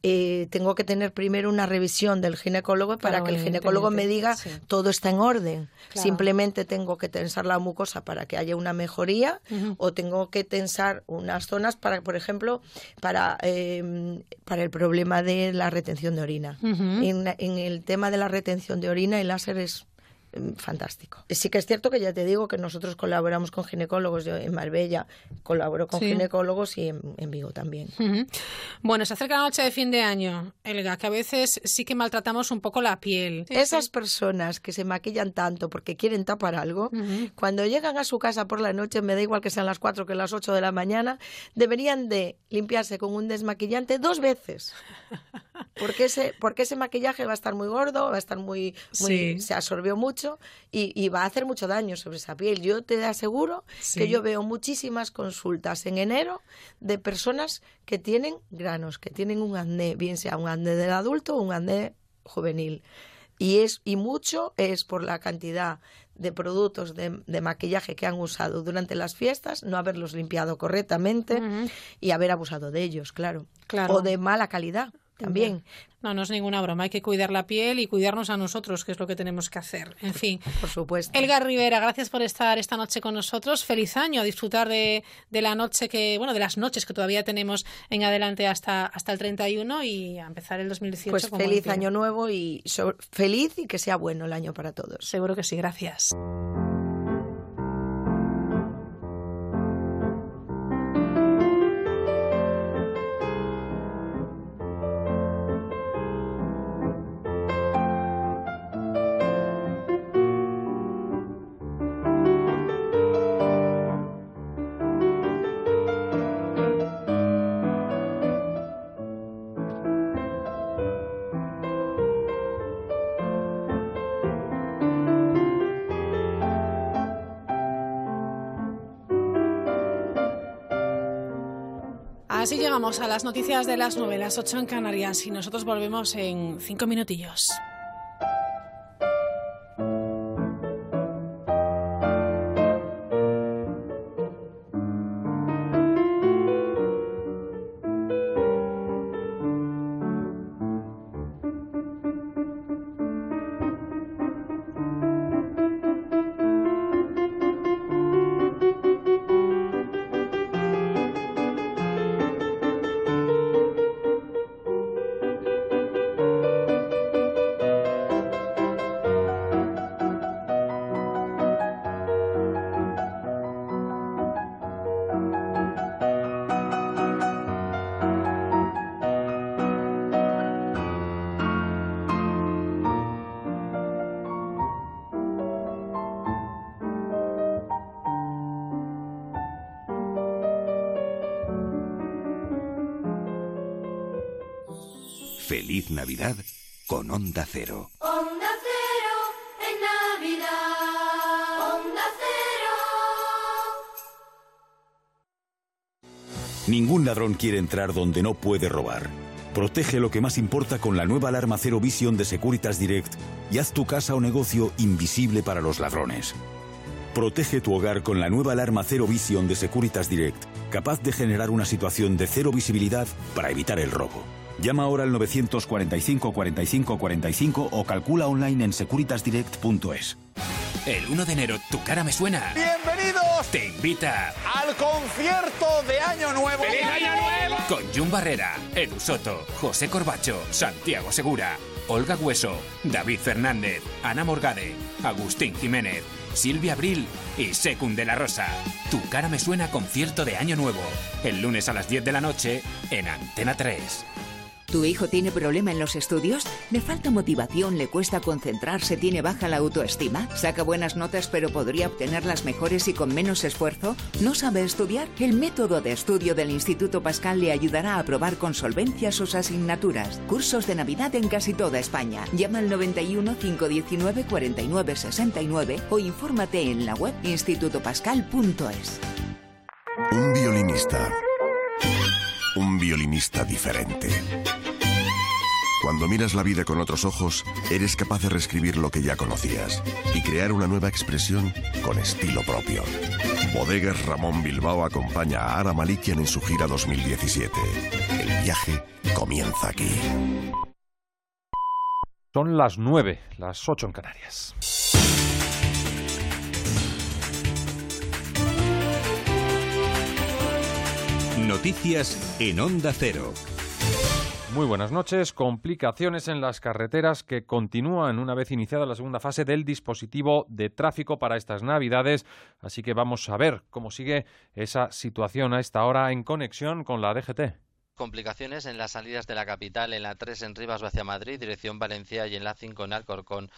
Speaker 4: eh, tengo que tener primero una revisión del ginecólogo para que el ginecólogo me diga todo está en orden. Simplemente tengo que tensar la mucosa para que haya una mejoría o tengo que tensar unas zonas para, por ejemplo, para, em, para el problema de la retención de orina. en, en, el tema de la retención de orina, el láser es fantástico. Sí que es cierto que ya te digo que nosotros colaboramos con ginecólogos. Yo en Marbella colaboro con ginecólogos y en, Vigo también.
Speaker 2: Bueno, se acerca la noche de fin de año, Elga, que a veces sí que maltratamos un poco la piel.
Speaker 4: Esas personas que se maquillan tanto porque quieren tapar algo, cuando llegan a su casa por la noche, me da igual que sean las 4 que las 8 de la mañana, deberían de limpiarse con un desmaquillante dos veces. Porque ese, porque ese maquillaje va a estar muy gordo, va a estar muy, se absorbió mucho y, va a hacer mucho daño sobre esa piel. Yo te aseguro que yo veo muchísimas consultas en enero de personas que tienen granos, que tienen un acné, bien sea un acné del adulto o un acné juvenil. Y, es, y mucho es por la cantidad de productos de, maquillaje que han usado durante las fiestas, no haberlos limpiado correctamente y haber abusado de ellos, claro. claro. O de mala calidad también.
Speaker 2: No, no es ninguna broma. Hay que cuidar la piel y cuidarnos a nosotros, que es lo que tenemos que hacer. En fin.
Speaker 4: Por supuesto.
Speaker 2: Elga Rivera, gracias por estar esta noche con nosotros. Feliz año, a disfrutar de, de, la noche que, bueno, de las noches que todavía tenemos en adelante hasta, hasta el 31 y a empezar el 2018.
Speaker 4: Pues feliz año nuevo y feliz y que sea bueno el año para todos.
Speaker 2: Seguro que sí, gracias. Así llegamos a las noticias de las novelas 8 en Canarias y nosotros volvemos en cinco minutillos.
Speaker 5: Feliz Navidad con Onda Cero.
Speaker 6: Onda Cero en Navidad. Onda Cero.
Speaker 5: Ningún ladrón quiere entrar donde no puede robar. Protege lo que más importa con la nueva alarma Cero Vision de Securitas Direct y haz tu casa o negocio invisible para los ladrones. Protege tu hogar con la nueva alarma Cero Vision de Securitas Direct, capaz de generar una situación de cero visibilidad para evitar el robo. Llama ahora al 945 45 45 o calcula online en securitasdirect.es.
Speaker 7: El 1 de enero, tu cara me suena.
Speaker 8: ¡Bienvenidos!
Speaker 7: Te invita
Speaker 8: al concierto de Año Nuevo.
Speaker 7: ¡Feliz Año Nuevo! Con Jun Barrera, Edu Soto, José Corbacho, Santiago Segura, Olga Hueso, David Fernández, Ana Morgade, Agustín Jiménez, Silvia Abril y Secund de la Rosa. Tu cara me suena concierto de Año Nuevo. El lunes a las 10 de la noche en Antena 3.
Speaker 9: ¿Tu hijo tiene problema en los estudios? ¿Le falta motivación? ¿Le cuesta concentrarse? ¿Tiene baja la autoestima? ¿Saca buenas notas pero podría obtenerlas mejores y con menos esfuerzo? ¿No sabe estudiar? El método de estudio del Instituto Pascal le ayudará a aprobar con solvencia sus asignaturas. Cursos de Navidad en casi toda España. Llama al 91 519 49 69 o infórmate en la web institutopascal.es.
Speaker 10: Un violinista un violinista diferente. Cuando miras la vida con otros ojos, eres capaz de reescribir lo que ya conocías y crear una nueva expresión con estilo propio. Bodegas Ramón Bilbao acompaña a Ara Malikian en su gira 2017. El viaje comienza aquí.
Speaker 11: Son las 9, las 8 en Canarias.
Speaker 1: Noticias en Onda Cero.
Speaker 11: Muy buenas noches. Complicaciones en las carreteras que continúan una vez iniciada la segunda fase del dispositivo de tráfico para estas Navidades. Así que vamos a ver cómo sigue esa situación a esta hora en conexión con la DGT
Speaker 12: complicaciones en las salidas de la capital, en la 3 en Rivas hacia Madrid, dirección Valencia y en la 5 en Alcorcón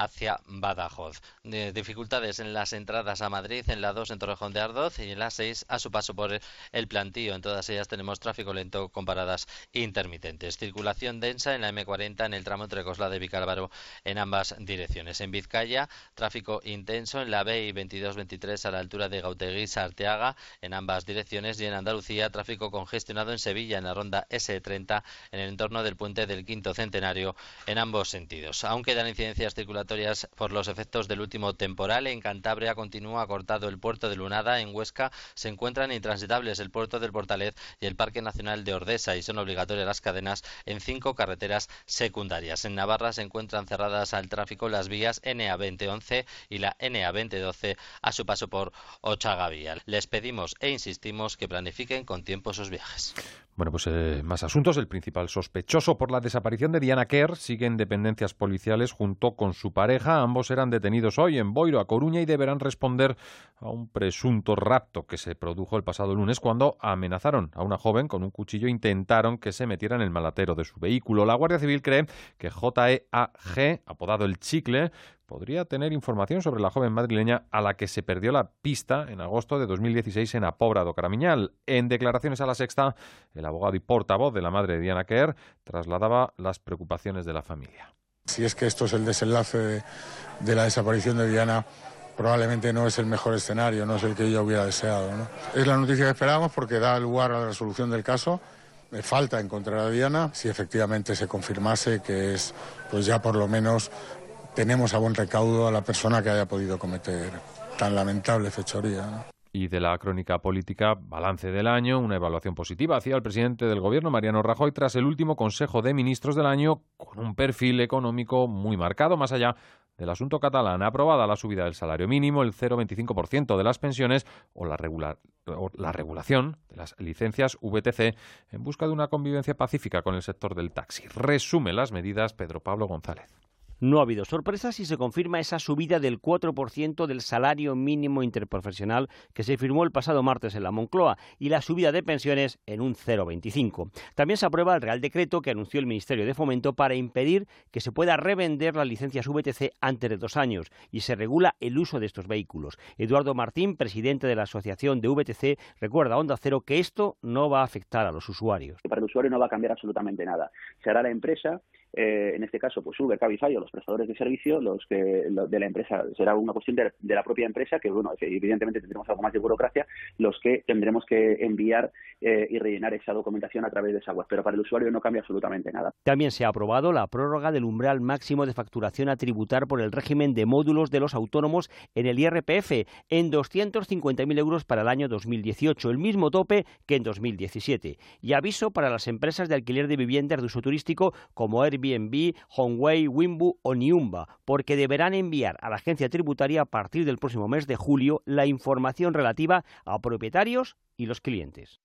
Speaker 12: hacia Badajoz. dificultades en las entradas a Madrid, en la 2 en Torrejón de Ardoz y en la 6 a su paso por el plantío. En todas ellas tenemos tráfico lento con paradas intermitentes. Circulación densa en la M40 en el tramo entre Cosla de Vicálvaro en ambas direcciones. En Vizcaya, tráfico intenso en la B y 22-23 a la altura de Gautegui Arteaga en ambas direcciones y en Andalucía, tráfico congestionado en Sevilla en la ronda S30 en el entorno del puente del Quinto Centenario en ambos sentidos. Aunque dan incidencias circulatorias por los efectos del último temporal. En Cantabria continúa cortado el puerto de Lunada. En Huesca se encuentran intransitables el puerto del Portalet y el Parque Nacional de Ordesa y son obligatorias las cadenas en cinco carreteras secundarias. En Navarra se encuentran cerradas al tráfico las vías NA2011 y la NA2012 a su paso por Ochagavía. Les pedimos e insistimos que planifiquen con tiempo sus viajes.
Speaker 11: Bueno, pues eh, más asuntos. El principal sospechoso por la desaparición de Diana Kerr sigue en dependencias policiales junto con su pareja. Ambos serán detenidos hoy en Boiro, a Coruña, y deberán responder a un presunto rapto que se produjo el pasado lunes cuando amenazaron a una joven con un cuchillo e intentaron que se metiera en el malatero de su vehículo. La Guardia Civil cree que JEAG, apodado el Chicle, podría tener información sobre la joven madrileña a la que se perdió la pista en agosto de 2016 en Apóbrado Caramiñal. En declaraciones a la Sexta, el abogado y portavoz de la madre de Diana Kerr trasladaba las preocupaciones de la familia.
Speaker 13: Si es que esto es el desenlace de, la desaparición de Diana, probablemente no es el mejor escenario, no es el que ella hubiera deseado. Es la noticia que esperábamos porque da lugar a la resolución del caso. Me falta encontrar a Diana. Si efectivamente se confirmase que es, pues ya por lo menos tenemos a buen recaudo a la persona que haya podido cometer tan lamentable fechoría.
Speaker 11: Y de la crónica política, balance del año, una evaluación positiva hacia el presidente del gobierno, Mariano Rajoy, tras el último Consejo de Ministros del año, con un perfil económico muy marcado, más allá del asunto catalán. Aprobada la subida del salario mínimo, el 0,25% de las pensiones o la, o la regulación de las licencias VTC en busca de una convivencia pacífica con el sector del taxi. Resume las medidas Pedro Pablo González.
Speaker 14: No ha habido sorpresas y se confirma esa subida del 4% del salario mínimo interprofesional que se firmó el pasado martes en la Moncloa y la subida de pensiones en un 0,25. También se aprueba el Real Decreto que anunció el Ministerio de Fomento para impedir que se pueda revender las licencias VTC antes de dos años y se regula el uso de estos vehículos. Eduardo Martín, presidente de la Asociación de VTC, recuerda a Onda Cero que esto no va a afectar a los usuarios.
Speaker 15: Para el usuario no va a cambiar absolutamente nada. Se hará la empresa eh, en este caso, pues Uber, Cabify o los prestadores de servicio, los que de la empresa, será una cuestión de, la propia empresa, que bueno, evidentemente tendremos algo más de burocracia, los que tendremos que enviar eh, y rellenar esa documentación a través de esa web. Pero para el usuario no cambia absolutamente nada.
Speaker 14: También se ha aprobado la prórroga del umbral máximo de facturación a tributar por el régimen de módulos de los autónomos en el IRPF en 250.000 euros para el año 2018, el mismo tope que en 2017. Y aviso para las empresas de alquiler de viviendas de uso turístico como Airbnb Airbnb, Hongwei, Wimbu o Niumba, porque deberán enviar a la agencia tributaria a partir del próximo mes de julio la información relativa a propietarios y los clientes.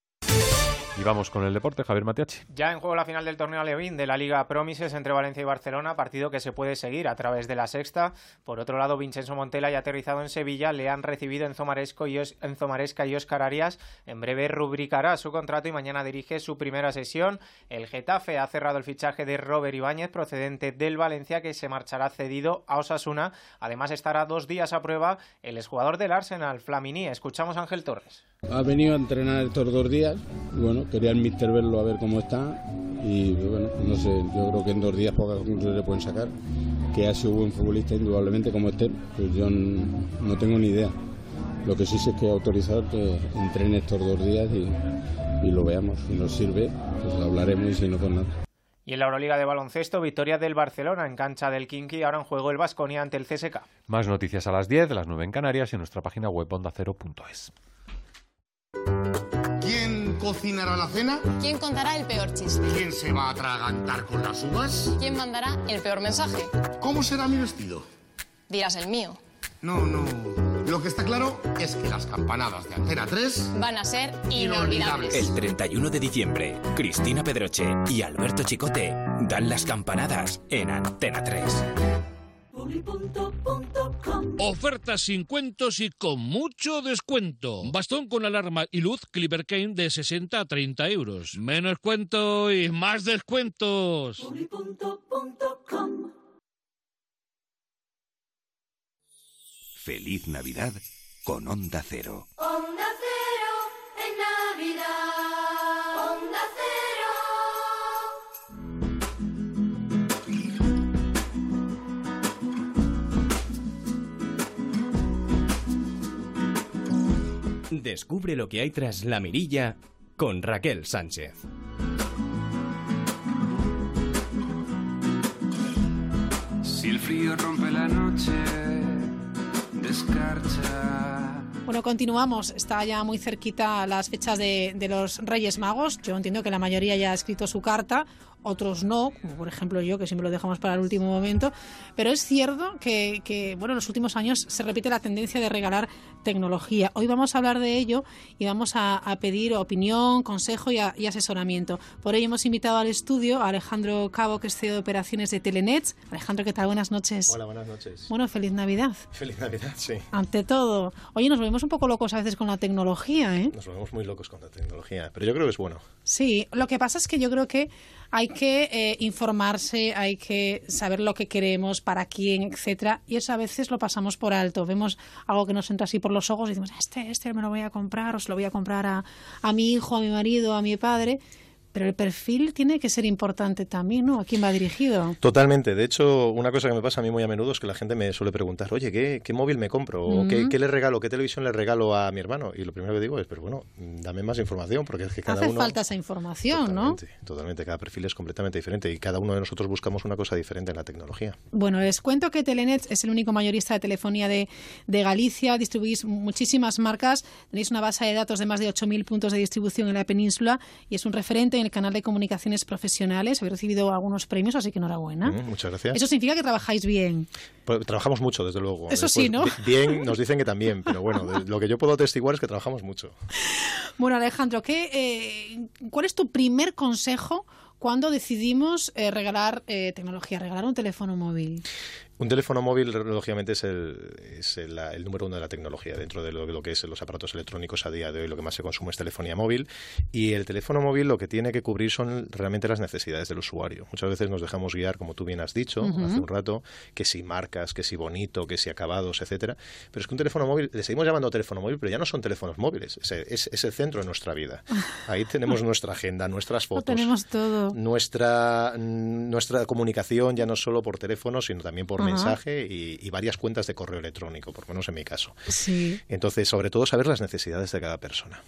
Speaker 11: Y vamos con el deporte, Javier Matiachi.
Speaker 16: Ya en juego la final del torneo Alevín de la Liga Promises entre Valencia y Barcelona, partido que se puede seguir a través de la sexta. Por otro lado, Vincenzo Montela ya aterrizado en Sevilla, le han recibido en, Zomaresco y en Zomaresca y Oscar Arias. En breve rubricará su contrato y mañana dirige su primera sesión. El Getafe ha cerrado el fichaje de Robert Ibáñez, procedente del Valencia, que se marchará cedido a Osasuna. Además, estará dos días a prueba el exjugador del Arsenal, Flamini. Escuchamos a Ángel Torres.
Speaker 17: Ha venido a entrenar estos dos días. Bueno, quería el mister verlo a ver cómo está. Y bueno, no sé, yo creo que en dos días pocas conclusiones le pueden sacar. Que ha sido buen futbolista, indudablemente, como este, pues yo no tengo ni idea. Lo que sí sé es que he autorizado que entrene estos dos días y, y lo veamos. Si nos sirve, pues lo hablaremos y si no, pues nada.
Speaker 16: Y en la Euroliga de baloncesto, victoria del Barcelona en cancha del Kinky, ahora en juego el Vasconia ante el CSK.
Speaker 11: Más noticias a las 10, las 9 en Canarias y en nuestra página web ondacero.es.
Speaker 18: ¿Quién cocinará la cena?
Speaker 19: ¿Quién contará el peor chiste?
Speaker 18: ¿Quién se va a atragantar con las uvas?
Speaker 19: ¿Quién mandará el peor mensaje?
Speaker 18: ¿Cómo será mi vestido?
Speaker 19: Dirás el mío.
Speaker 18: No, no. Lo que está claro es que las campanadas de Antena 3
Speaker 19: Van a ser inolvidables.
Speaker 7: El 31 de diciembre, Cristina Pedroche y Alberto Chicote dan las campanadas en Antena 3.
Speaker 20: Ofertas sin cuentos y con mucho descuento. Bastón con alarma y luz Clipper Kane de 60 a 30 euros. Menos cuento y más descuentos.
Speaker 1: Feliz Navidad con Onda Cero.
Speaker 6: Onda Cero en Navidad. Onda Cero.
Speaker 21: Descubre lo que hay tras la mirilla con Raquel Sánchez.
Speaker 22: Si el frío rompe la noche, descarcha.
Speaker 2: Bueno, continuamos. Está ya muy cerquita las fechas de, de los Reyes Magos. Yo entiendo que la mayoría ya ha escrito su carta, otros no, como por ejemplo yo, que siempre lo dejamos para el último momento. Pero es cierto que, que, bueno, en los últimos años se repite la tendencia de regalar tecnología. Hoy vamos a hablar de ello y vamos a, a pedir opinión, consejo y, a- y asesoramiento. Por ello hemos invitado al estudio a Alejandro Cabo, que es CEO de operaciones de Telenets. Alejandro, ¿qué tal? Buenas noches.
Speaker 23: Hola, buenas noches.
Speaker 2: Bueno, feliz Navidad.
Speaker 23: Feliz Navidad, sí.
Speaker 2: Ante todo. Oye, nos volvemos un poco locos a veces con la tecnología, ¿eh?
Speaker 23: Nos volvemos muy locos con la tecnología, pero yo creo que es bueno.
Speaker 2: Sí, lo que pasa es que yo creo que hay que eh, informarse, hay que saber lo que queremos, para quién, etcétera, y eso a veces lo pasamos por alto. Vemos algo que nos entra así por los ojos y decimos, este, este me lo voy a comprar, o se lo voy a comprar a, a mi hijo, a mi marido, a mi padre. Pero el perfil tiene que ser importante también, ¿no? ¿A quién va dirigido?
Speaker 23: Totalmente. De hecho, una cosa que me pasa a mí muy a menudo es que la gente me suele preguntar, oye, ¿qué, qué móvil me compro? ¿O qué, le regalo? ¿Qué televisión le regalo a mi hermano? Y lo primero que digo es, pero bueno, dame más información, porque es que cada
Speaker 2: Hace
Speaker 23: uno...
Speaker 2: falta esa información, ¿no?
Speaker 23: Totalmente, cada perfil es completamente diferente y cada uno de nosotros buscamos una cosa diferente en la tecnología.
Speaker 2: Bueno, les cuento que Telenet es el único mayorista de telefonía de, de Galicia. Distribuís muchísimas marcas. Tenéis una base de datos de más de 8.000 puntos de distribución en la península y es un referente en el canal de comunicaciones profesionales. Habéis recibido algunos premios, así que enhorabuena.
Speaker 23: Mm, muchas gracias.
Speaker 2: Eso significa que trabajáis bien.
Speaker 23: Pues trabajamos mucho, desde luego.
Speaker 2: Eso sí, ¿no?
Speaker 23: bi- Bien, nos dicen que también, pero bueno, de- lo que yo puedo atestiguar es que trabajamos mucho. *laughs*
Speaker 2: Bueno, Alejandro, ¿qué, eh, ¿cuál es tu primer consejo cuando decidimos eh, regalar eh, tecnología, regalar un teléfono móvil?
Speaker 23: Un teléfono móvil, lógicamente, es el, es el, el número uno de la tecnología. Dentro de lo, lo que es los aparatos electrónicos a día de hoy, lo que más se consume es telefonía móvil. Y el teléfono móvil lo que tiene que cubrir son realmente las necesidades del usuario. Muchas veces nos dejamos guiar, como tú bien has dicho hace un rato, que si marcas, que si bonito, que si acabados, etcétera. Pero es que un teléfono móvil, le seguimos llamando teléfono móvil, pero ya no son teléfonos móviles. Es, es- es el centro de nuestra vida. Ahí tenemos nuestra agenda, nuestras *laughs*
Speaker 2: Lo
Speaker 23: fotos
Speaker 2: tenemos todo.
Speaker 23: nuestra, nuestra comunicación ya no solo por teléfono, sino también por. Mensaje y, y varias cuentas de correo electrónico, por lo menos en mi caso.
Speaker 2: Sí.
Speaker 23: Entonces, sobre todo, saber las necesidades de cada persona.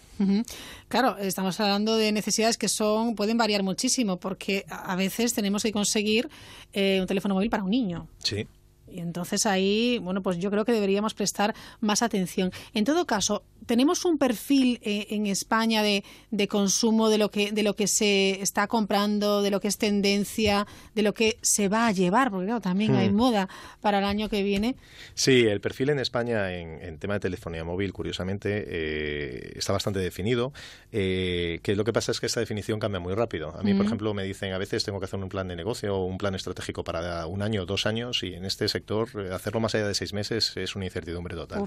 Speaker 2: Claro, estamos hablando de necesidades que son pueden variar muchísimo porque a a veces tenemos que conseguir eh, un teléfono móvil para un niño.
Speaker 23: Sí.
Speaker 2: Y entonces ahí, bueno, pues yo creo que deberíamos prestar más atención. En todo caso, tenemos un perfil eh, en España de, de consumo de lo que de lo que se está comprando, de lo que es tendencia, de lo que se va a llevar, porque claro, también hay
Speaker 23: Hmm.
Speaker 2: moda para el año que viene.
Speaker 23: Sí, el perfil en España en, en tema de telefonía móvil, curiosamente, eh, está bastante definido. eh, que lo que pasa es que esta definición cambia muy rápido. A mí, por
Speaker 24: Mm.
Speaker 23: ejemplo, me dicen a veces tengo que hacer un plan de negocio o un plan estratégico para un año o dos años y en este sector hacerlo más allá de seis meses es una incertidumbre total.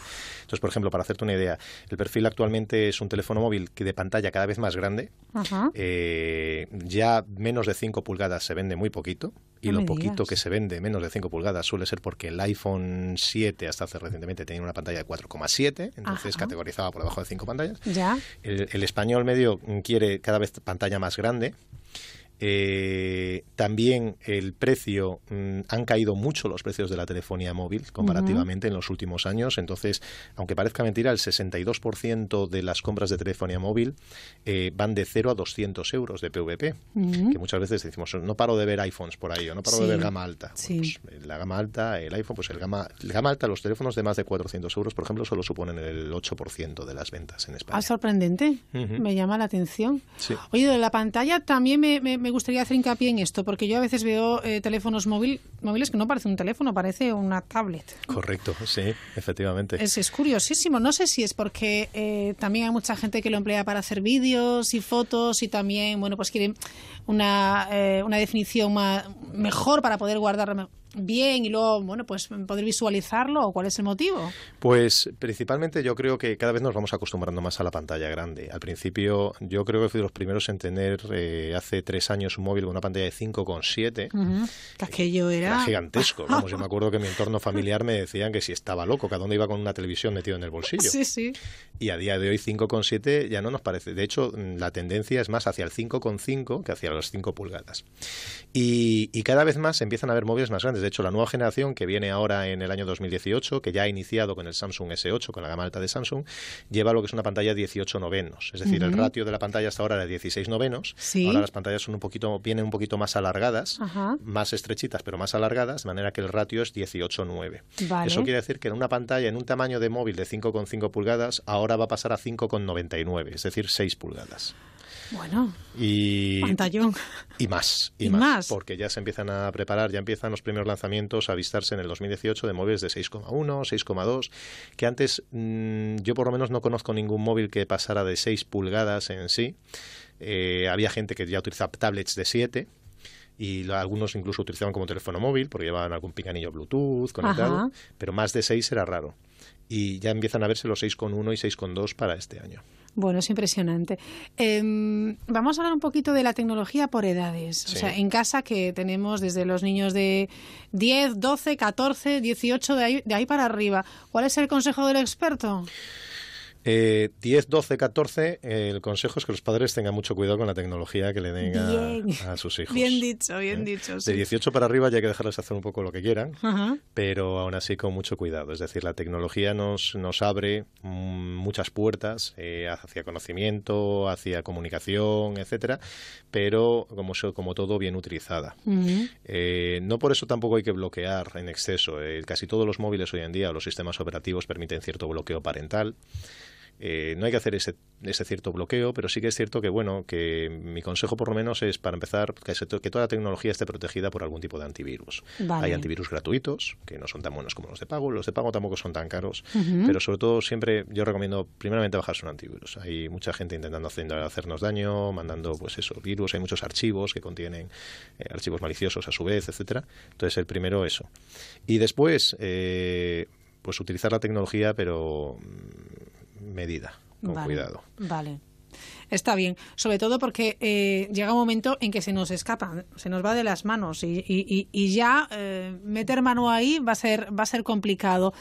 Speaker 23: Entonces, por ejemplo, para hacerte una idea, el perfil actualmente es un teléfono móvil que de pantalla cada vez más grande.
Speaker 2: Ajá.
Speaker 23: Eh, ya menos de 5 pulgadas se vende muy poquito y
Speaker 2: No
Speaker 23: lo poquito
Speaker 2: digas.
Speaker 23: que se vende menos de 5 pulgadas suele ser porque el iPhone 7 hasta hace recientemente tenía una pantalla de 4,7, entonces
Speaker 2: Ajá.
Speaker 23: categorizaba por debajo de 5 pantallas.
Speaker 2: Ya.
Speaker 23: El, el español medio quiere cada vez pantalla más grande. Eh, también el precio, mm, han caído mucho los precios de la telefonía móvil comparativamente en los últimos años. Entonces, aunque parezca mentira, el 62% de las compras de telefonía móvil eh, van de 0 a 200 euros de PVP. Que muchas veces decimos, no paro de ver iPhones por ahí, o no paro de ver gama alta. Bueno, pues, la gama alta, el iPhone, pues el gama, el gama alta, los teléfonos de más de 400 euros, por ejemplo, solo suponen el 8% de las ventas en España.
Speaker 2: Ah, sorprendente. Me llama la atención.
Speaker 23: Sí.
Speaker 2: Oye, de la pantalla también me, me- me gustaría hacer hincapié en esto, porque yo a veces veo eh, teléfonos móvil, móviles que no parece un teléfono, parece una tablet.
Speaker 23: Correcto, sí, efectivamente.
Speaker 2: Es, es curiosísimo. No sé si es porque eh, también hay mucha gente que lo emplea para hacer vídeos y fotos y también, bueno, pues quieren una, eh, una definición más, mejor para poder guardar me- bien y luego, bueno, pues poder visualizarlo o cuál es el motivo.
Speaker 23: Pues principalmente yo creo que cada vez nos vamos acostumbrando más a la pantalla grande. Al principio yo creo que fui de los primeros en tener eh, hace tres años un móvil con una pantalla de 5,7.
Speaker 2: Ujú. Que aquello era...
Speaker 23: Era gigantesco. *laughs* Vamos, yo me acuerdo que en mi entorno familiar me decían que si estaba loco, que a dónde iba con una televisión metido en el bolsillo.
Speaker 2: Sí, sí.
Speaker 23: Y a día de hoy 5,7 ya no nos parece. De hecho, mm, la tendencia es más hacia el 5,5 que hacia las 5 pulgadas. Y, y cada vez más empiezan a haber móviles más grandes. De hecho, la nueva generación que viene ahora en el año 2018, que ya ha iniciado con el Samsung S8, con la gama alta de Samsung, lleva lo que es una pantalla 18 novenos. Es decir, el ratio de la pantalla hasta ahora era 16 novenos.
Speaker 2: Sí.
Speaker 23: Ahora las pantallas son un poquito, vienen un poquito más alargadas
Speaker 2: Ajá.
Speaker 23: más estrechitas pero más alargadas, de manera que el ratio es 18-9.
Speaker 2: Vale.
Speaker 23: Eso quiere decir que en una pantalla, en un tamaño de móvil de 5,5 pulgadas, ahora va a pasar a 5,99, es decir, 6 pulgadas.
Speaker 2: Bueno,
Speaker 23: Y,
Speaker 2: pantallón.
Speaker 23: y más, y,
Speaker 2: Y
Speaker 23: más,
Speaker 2: más.
Speaker 23: porque ya se empiezan a preparar, ya empiezan los primeros lanzamientos a avistarse en el 2018 de móviles de 6,1, 6,2, que antes mm, yo por lo menos no conozco ningún móvil que pasara de 6 pulgadas en sí. Eh, había gente que ya utilizaba tablets de 7 y lo- algunos incluso utilizaban como teléfono móvil porque llevaban algún pinganillo Bluetooth conectado,
Speaker 2: Ajá.
Speaker 23: pero más de 6 era raro. Y ya empiezan a verse los 6,1 y 6,2 para este año.
Speaker 2: Bueno, es impresionante. Em, vamos a hablar un poquito de la tecnología por edades. O sea, en casa que tenemos desde los niños de 10, 12, 14, 18, de ahí, de ahí para arriba. ¿Cuál es el consejo del experto?
Speaker 23: Eh, 10, 12, 14, eh, el consejo es que los padres tengan mucho cuidado con la tecnología que le den a, sus hijos.
Speaker 2: Bien dicho, bien dicho.
Speaker 23: De
Speaker 2: sí.
Speaker 23: 18 para arriba ya hay que dejarles hacer un poco lo que quieran,
Speaker 2: Ajá.
Speaker 23: pero aún así con mucho cuidado. Es decir, la tecnología nos, nos abre mm, muchas puertas eh, hacia conocimiento, hacia comunicación, etcétera, pero como, como todo bien utilizada. Eh, no por eso tampoco hay que bloquear en exceso. Eh, casi todos los móviles hoy en día, los sistemas operativos permiten cierto bloqueo parental. Eh, no hay que hacer ese, ese cierto bloqueo, pero sí que es cierto que, bueno, que mi consejo por lo menos es, para empezar, que, se to- que toda la tecnología esté protegida por algún tipo de antivirus.
Speaker 2: Vale.
Speaker 23: Hay antivirus gratuitos, que no son tan buenos como los de pago, los de pago tampoco son tan caros, pero sobre todo siempre yo recomiendo primeramente bajarse un antivirus. Hay mucha gente intentando hacernos daño, mandando pues eso, virus, hay muchos archivos que contienen eh, archivos maliciosos a su vez, etcétera. Entonces el primero eso. Y después, eh, pues utilizar la tecnología, pero mm, medida, con
Speaker 2: Vale,
Speaker 23: cuidado.
Speaker 2: Vale. Está bien, sobre todo porque eh, llega un momento en que se nos escapa, se nos va de las manos y, y- y- ya eh, meter mano ahí va a ser va a ser complicado.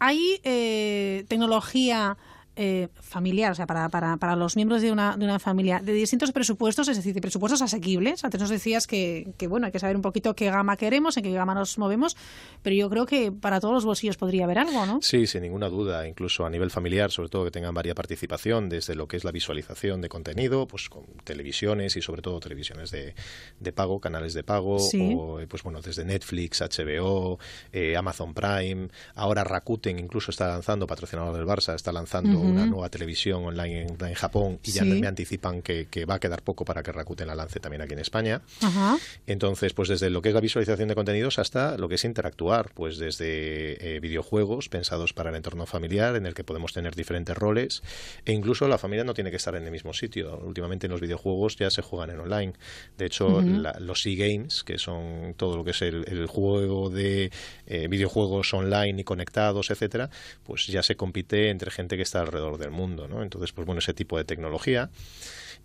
Speaker 2: Hay eh, tecnología eh, familiar, o sea, para, para, para los miembros de una, de una familia, de distintos presupuestos, es decir, de presupuestos asequibles. Antes nos decías que, que, bueno, hay que saber un poquito qué gama queremos, en qué gama nos movemos, pero yo creo que para todos los bolsillos podría haber algo, ¿no?
Speaker 23: Sí, sin ninguna duda, incluso a nivel familiar, sobre todo que tengan varia participación desde lo que es la visualización de contenido, pues con televisiones y sobre todo televisiones de, de pago, canales de pago,
Speaker 2: Sí.
Speaker 23: o eh, pues bueno, desde Netflix, HBO, eh, Amazon Prime, ahora Rakuten incluso está lanzando, patrocinador del Barça, está lanzando. Una nueva televisión online en, en Japón y ya
Speaker 2: Sí.
Speaker 23: me anticipan que, que va a quedar poco para que Rakuten la lance también aquí en España.
Speaker 2: Ajá.
Speaker 23: Entonces, pues desde lo que es la visualización de contenidos hasta lo que es interactuar, pues desde eh, videojuegos pensados para el entorno familiar, en el que podemos tener diferentes roles, e incluso la familia no tiene que estar en el mismo sitio. Últimamente en los videojuegos ya se juegan en online. De hecho, la- los e-games, que son todo lo que es el, el juego de eh, videojuegos online y conectados, etcétera, pues ya se compite entre gente que está alrededor del mundo, ¿no? Entonces, pues bueno, ese tipo de tecnología.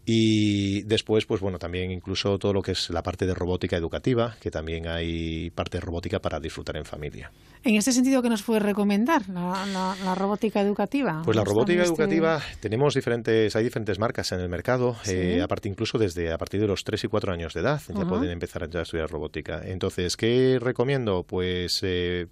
Speaker 23: Y después, pues bueno, también incluso todo lo que es la parte de robótica educativa, que también hay parte de robótica para disfrutar en familia.
Speaker 2: En ese sentido, ¿qué nos puede recomendar la, la- la robótica educativa?
Speaker 23: Pues la
Speaker 2: ¿Está
Speaker 23: robótica
Speaker 2: este-
Speaker 23: educativa, tenemos diferentes, hay diferentes marcas en el mercado,
Speaker 2: Sí.
Speaker 23: eh, aparte incluso desde a partir de los 3 y 4 años de edad ya pueden empezar a estudiar robótica. Entonces, ¿qué recomiendo? Pues eh,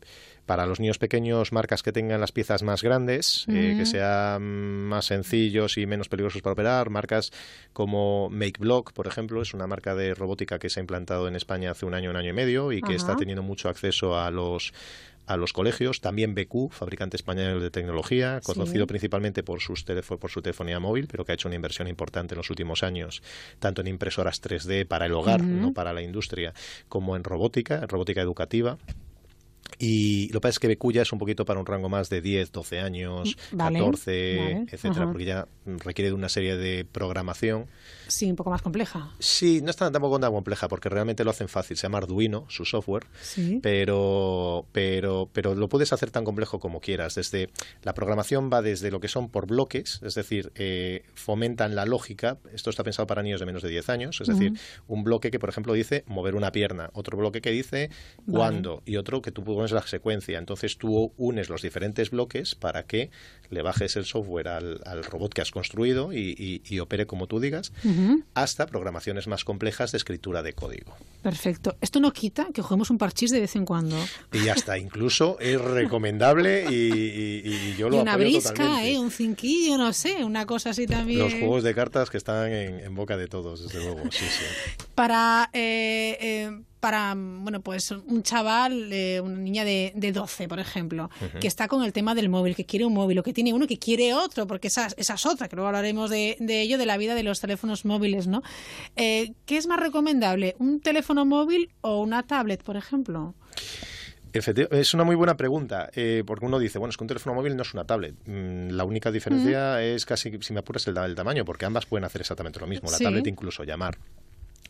Speaker 23: para los niños pequeños, marcas que tengan las piezas más grandes, eh, que sean más sencillos y menos peligrosos para operar, marcas como MakeBlock, por ejemplo, es una marca de robótica que se ha implantado en España hace un año, un año y medio y que está teniendo mucho acceso a los a los colegios, también BQ, fabricante español de tecnología,
Speaker 2: Sí.
Speaker 23: conocido principalmente por, sus por su telefonía móvil, pero que ha hecho una inversión importante en los últimos años, tanto en impresoras 3D para el hogar, no para la industria, como en robótica, en robótica educativa. Y lo que pasa es que BQ ya es un poquito para un rango más de 10, 12 años,
Speaker 2: Vale,
Speaker 23: 14,
Speaker 2: vale,
Speaker 23: etcétera,
Speaker 2: ajá.
Speaker 23: porque ya mm, requiere de una serie de programación
Speaker 2: Sí, un poco más compleja.
Speaker 23: Sí, no es tan- tampoco tan compleja porque realmente lo hacen fácil. Se llama Arduino, su software,
Speaker 2: Sí.
Speaker 23: pero, pero, pero lo puedes hacer tan complejo como quieras. Desde la programación va desde lo que son por bloques, es decir, eh, fomentan la lógica. Esto está pensado para niños de menos de 10 años, es decir, un bloque que, por ejemplo, dice mover una pierna, otro bloque que dice
Speaker 2: Vale.
Speaker 23: cuándo y otro que tú pones la secuencia. Entonces tú unes los diferentes bloques para que le bajes el software al, al robot que has construido y, y- y opere como tú digas hasta programaciones más complejas de escritura de código.
Speaker 2: Perfecto. Esto no quita que juguemos un parchís de vez en cuando.
Speaker 23: Y hasta incluso es recomendable y, yo lo
Speaker 2: una
Speaker 23: apoyo
Speaker 2: brisca,
Speaker 23: totalmente.
Speaker 2: ¿eh? un cinquillo, no sé, una cosa así también.
Speaker 23: Los juegos de cartas que están en, en boca de todos, desde luego. Sí, sí.
Speaker 2: Para, eh, eh, para bueno, pues un chaval, eh, una niña de, de 12, por ejemplo, que está con el tema del móvil, que quiere un móvil, o que tiene uno que quiere otro, porque esa, esa es otra, que luego hablaremos de, de ello, de la vida de los teléfonos móviles, ¿no? Eh, ¿Qué es más recomendable, un teléfono móvil o una tablet, por ejemplo?
Speaker 23: Es una muy buena pregunta, eh, porque uno dice, bueno, es que un teléfono móvil no es una tablet. Mm, la única diferencia es casi, si me apuras, el, el tamaño, porque ambas pueden hacer exactamente lo mismo. La
Speaker 2: Sí.
Speaker 23: tablet incluso llamar.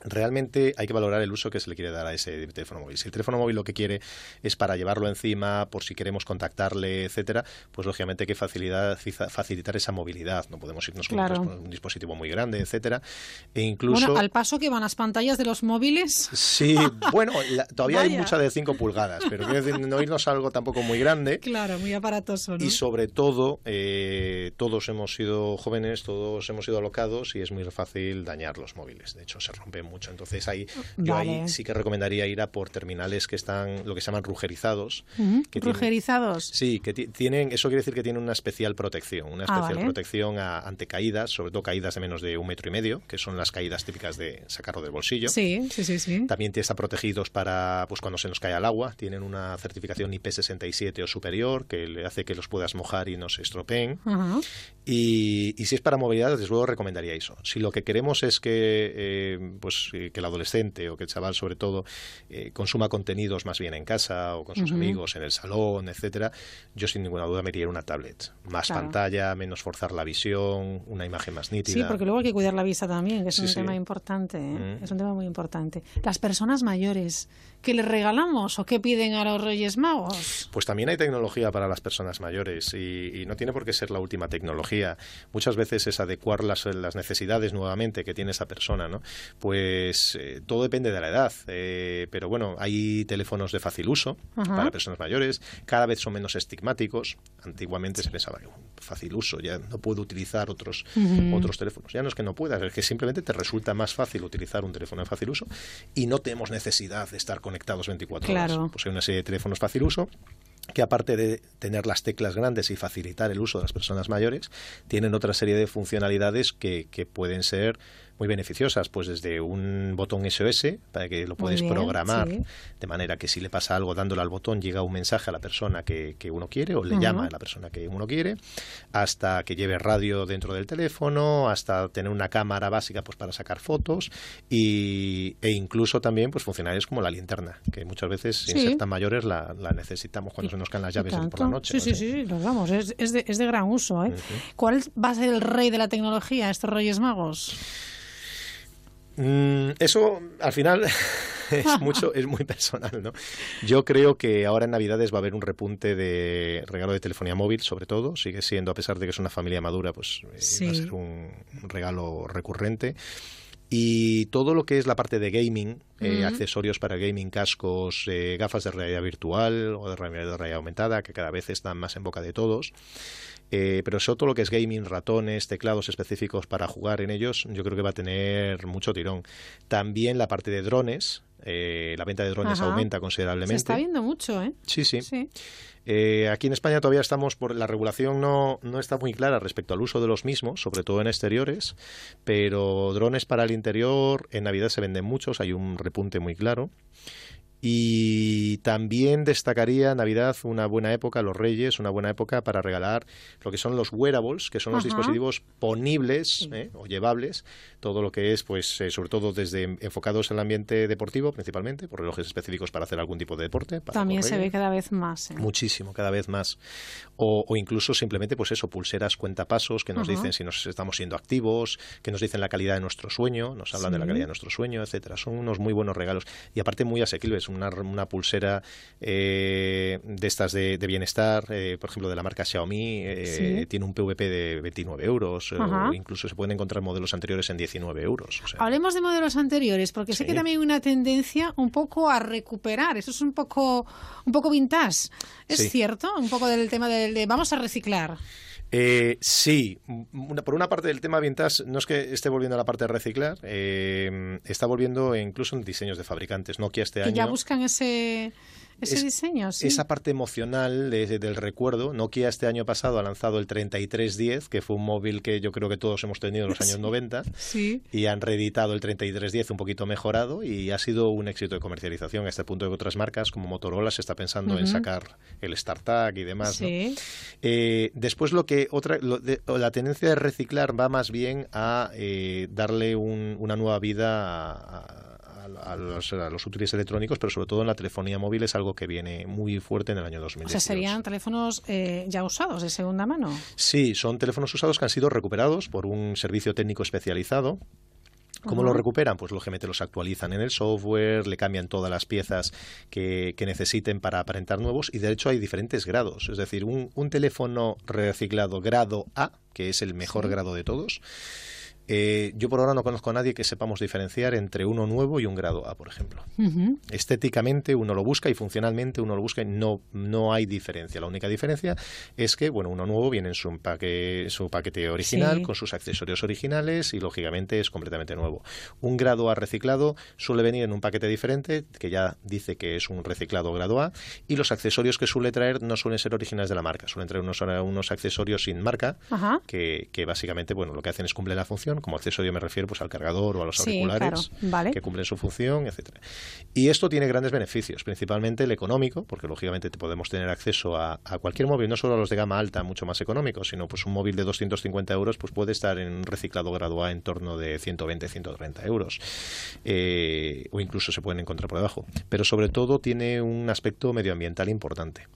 Speaker 23: Realmente hay que valorar el uso que se le quiere dar a ese teléfono móvil. Si el teléfono móvil lo que quiere es para llevarlo encima, por si queremos contactarle, etcétera, pues lógicamente hay que facilitar, facilitar esa movilidad. No podemos irnos con un
Speaker 2: Claro.
Speaker 23: dispo- un dispositivo muy grande, etcétera. E incluso
Speaker 2: Bueno, al paso que van las pantallas de los móviles.
Speaker 23: Sí, *laughs* bueno, la- todavía hay mucha de 5 pulgadas, pero quiero decir, no irnos a algo tampoco muy grande.
Speaker 2: Claro, muy aparatoso, ¿no?
Speaker 23: Y sobre todo, eh, todos hemos sido jóvenes, todos hemos sido alocados y es muy fácil dañar los móviles. De hecho, se rompen mucho. Entonces, ahí, yo
Speaker 2: Vale.
Speaker 23: ahí sí que recomendaría ir a por terminales que están, lo que se llaman rugerizados.
Speaker 2: Ujú,
Speaker 23: que tienen-
Speaker 2: Rugerizados.
Speaker 23: Sí, que ti- tienen, eso quiere decir que tienen una especial protección, una
Speaker 2: Ah,
Speaker 23: especial
Speaker 2: vale.
Speaker 23: protección a- ante caídas, sobre todo caídas de menos de un metro y medio, que son las caídas típicas de sacarlo del bolsillo.
Speaker 2: Sí, sí, sí, sí.
Speaker 23: También están protegidos para pues cuando se nos cae al agua. Tienen una certificación IP67 o superior que le hace que los puedas mojar y no se estropeen. Y si es para movilidad, desde luego recomendaría eso. Si lo que queremos es que, eh, pues, eh, que el adolescente o que el chaval, sobre todo, eh, consuma contenidos más bien en casa o con sus amigos, en el salón, etcétera, yo sin ninguna duda me iría una tablet. Más
Speaker 2: Claro.
Speaker 23: pantalla, menos forzar la visión, una imagen más nítida.
Speaker 2: Sí, porque luego hay que cuidar la vista también, que es
Speaker 23: Sí,
Speaker 2: un
Speaker 23: sí.
Speaker 2: tema importante. ¿eh?
Speaker 23: Mm.
Speaker 2: Es un tema muy importante. Las personas mayores, ¿qué les regalamos o qué piden a los Reyes Magos?
Speaker 23: Pues también hay tecnología para las personas mayores y, y no tiene por qué ser la última tecnología. Muchas veces es adecuar las, las necesidades nuevamente que tiene esa persona, ¿no? Pues eh, todo depende de la edad, eh, pero bueno, hay teléfonos de fácil uso
Speaker 2: Ajá.
Speaker 23: para personas mayores, cada vez son menos estigmáticos. Antiguamente se pensaba que fácil uso, ya no puedo utilizar otros, otros teléfonos. Ya no es que no puedas, es que simplemente te resulta más fácil utilizar un teléfono de fácil uso y no tenemos necesidad de estar conectados 24
Speaker 2: Claro.
Speaker 23: horas. Pues hay una serie de teléfonos fácil uso que aparte de tener las teclas grandes y facilitar el uso de las personas mayores, tienen otra serie de funcionalidades que, que pueden ser muy beneficiosas, pues desde un botón SOS, para que lo puedes
Speaker 2: bien,
Speaker 23: programar,
Speaker 2: sí.
Speaker 23: de manera que si le pasa algo dándole al botón llega un mensaje a la persona que, que uno quiere o le llama a la persona que uno quiere, hasta que lleve radio dentro del teléfono, hasta tener una cámara básica pues para sacar fotos y, e incluso también pues funcionalidades como la linterna, que muchas veces
Speaker 2: Sí.
Speaker 23: ser tan mayores la, la necesitamos cuando se nos caen las llaves por la noche.
Speaker 2: Sí,
Speaker 23: no
Speaker 2: sí, sí, sí, los vamos, es, es de, es de gran uso. ¿eh? ¿Cuál va a ser el rey de la tecnología, estos Reyes Magos?
Speaker 23: Mm, eso al final *laughs* es *laughs* mucho, es muy personal, ¿no? Yo creo que ahora en Navidades va a haber un repunte de regalo de telefonía móvil, sobre todo. Sigue siendo, a pesar de que es una familia madura, pues eh, va a ser un, un regalo recurrente. Y todo lo que es la parte de gaming, eh, accesorios para gaming, cascos, eh, gafas de realidad virtual o de realidad, de realidad aumentada, que cada vez están más en boca de todos. Eh, pero sobre todo lo que es gaming, ratones, teclados específicos para jugar en ellos, yo creo que va a tener mucho tirón. También la parte de drones, eh, la venta de drones
Speaker 2: Ajá.
Speaker 23: aumenta
Speaker 2: Se
Speaker 23: considerablemente.
Speaker 2: está viendo mucho, ¿eh?
Speaker 23: Sí, sí.
Speaker 2: Sí.
Speaker 23: Eh, aquí en España todavía estamos por la regulación no, no está muy clara respecto al uso de los mismos, sobre todo en exteriores, pero drones para el interior en Navidad se venden muchos, hay un repunte muy claro. Y también destacaría Navidad una buena época, los Reyes, una buena época para regalar lo que son los wearables, que son los
Speaker 2: Ajá.
Speaker 23: dispositivos ponibles ¿eh? o llevables, todo lo que es, pues, eh, sobre todo desde enfocados en el ambiente deportivo, principalmente, por relojes específicos para hacer algún tipo de deporte. para
Speaker 2: También se ve cada vez más. ¿eh?
Speaker 23: Muchísimo, cada vez más. O, o incluso simplemente, pues eso, pulseras cuentapasos que nos
Speaker 2: Ajá.
Speaker 23: dicen si nos estamos siendo activos, que nos dicen la calidad de nuestro sueño, nos hablan de la calidad de nuestro sueño, etcétera. Son unos muy buenos regalos y aparte muy asequibles. Una, una pulsera eh, de estas de, de bienestar, eh, por ejemplo, de la marca Xiaomi, eh,
Speaker 2: Sí.
Speaker 23: tiene un PVP de 29 euros, o incluso se pueden encontrar modelos anteriores en 19 euros. O sea,
Speaker 2: Hablemos de modelos anteriores, porque sé que también hay una tendencia un poco a recuperar. Eso es un poco, un poco vintage. ¿Es
Speaker 23: Sí.
Speaker 2: cierto? Un poco del tema del de vamos a reciclar.
Speaker 23: Eh, sí, una- por una parte del tema vintage no es que esté volviendo a la parte de reciclar, eh, está volviendo incluso en diseños de fabricantes. Nokia este
Speaker 2: Que
Speaker 23: año
Speaker 2: ya buscan ese, ese
Speaker 23: Es-
Speaker 2: diseño, sí.
Speaker 23: esa parte emocional de- del recuerdo. Nokia este año pasado ha lanzado el 3310, que fue un móvil que yo creo que todos hemos tenido en los *laughs* años 90,
Speaker 2: Sí.
Speaker 23: y han reeditado el 3310 un poquito mejorado y ha sido un éxito de comercialización a este punto de que otras marcas como Motorola se está pensando en sacar el StarTag y demás. ¿no?
Speaker 2: Sí.
Speaker 23: Eh, después lo que otra lo de- la tendencia de reciclar va más bien a eh, darle un- una nueva vida a, a- a los, a los útiles electrónicos, pero sobre todo en la telefonía móvil es algo que viene muy fuerte en el año
Speaker 2: O
Speaker 23: 2018.
Speaker 2: sea, serían teléfonos eh, ya usados, de segunda mano.
Speaker 23: Sí, son teléfonos usados que han sido recuperados por un servicio técnico especializado. ¿Cómo lo recuperan? Pues lógicamente los actualizan en el software, le cambian todas las piezas que, que necesiten para aparentar nuevos y de hecho hay diferentes grados. Es decir, un, un teléfono reciclado grado A, que es el mejor
Speaker 2: Sí.
Speaker 23: grado de todos, eh, yo por ahora no conozco a nadie que sepamos diferenciar entre uno nuevo y un grado A, por ejemplo. Estéticamente uno lo busca y funcionalmente uno lo busca y no, no hay diferencia. La única diferencia es que, bueno, uno nuevo viene en su, empaque, su paquete original,
Speaker 2: Sí.
Speaker 23: con sus accesorios originales y lógicamente es completamente nuevo. Un grado A reciclado suele venir en un paquete diferente, que ya dice que es un reciclado grado A, y los accesorios que suele traer no suelen ser originales de la marca, suelen traer unos, unos accesorios sin marca,
Speaker 2: Ajá.
Speaker 23: que, que básicamente, bueno, lo que hacen es cumplir la función, como accesorio me refiero pues al cargador o a los
Speaker 2: Sí,
Speaker 23: auriculares,
Speaker 2: claro. Vale.
Speaker 23: que cumplen su función, etcétera. Y esto tiene grandes beneficios, principalmente el económico, porque lógicamente te podemos tener acceso a, a cualquier móvil, no solo a los de gama alta, mucho más económicos, sino pues un móvil de 250 euros pues puede estar en un reciclado grado A en torno de 120, 130 euros, Eh, o incluso se pueden encontrar por debajo. Pero sobre todo tiene un aspecto medioambiental importante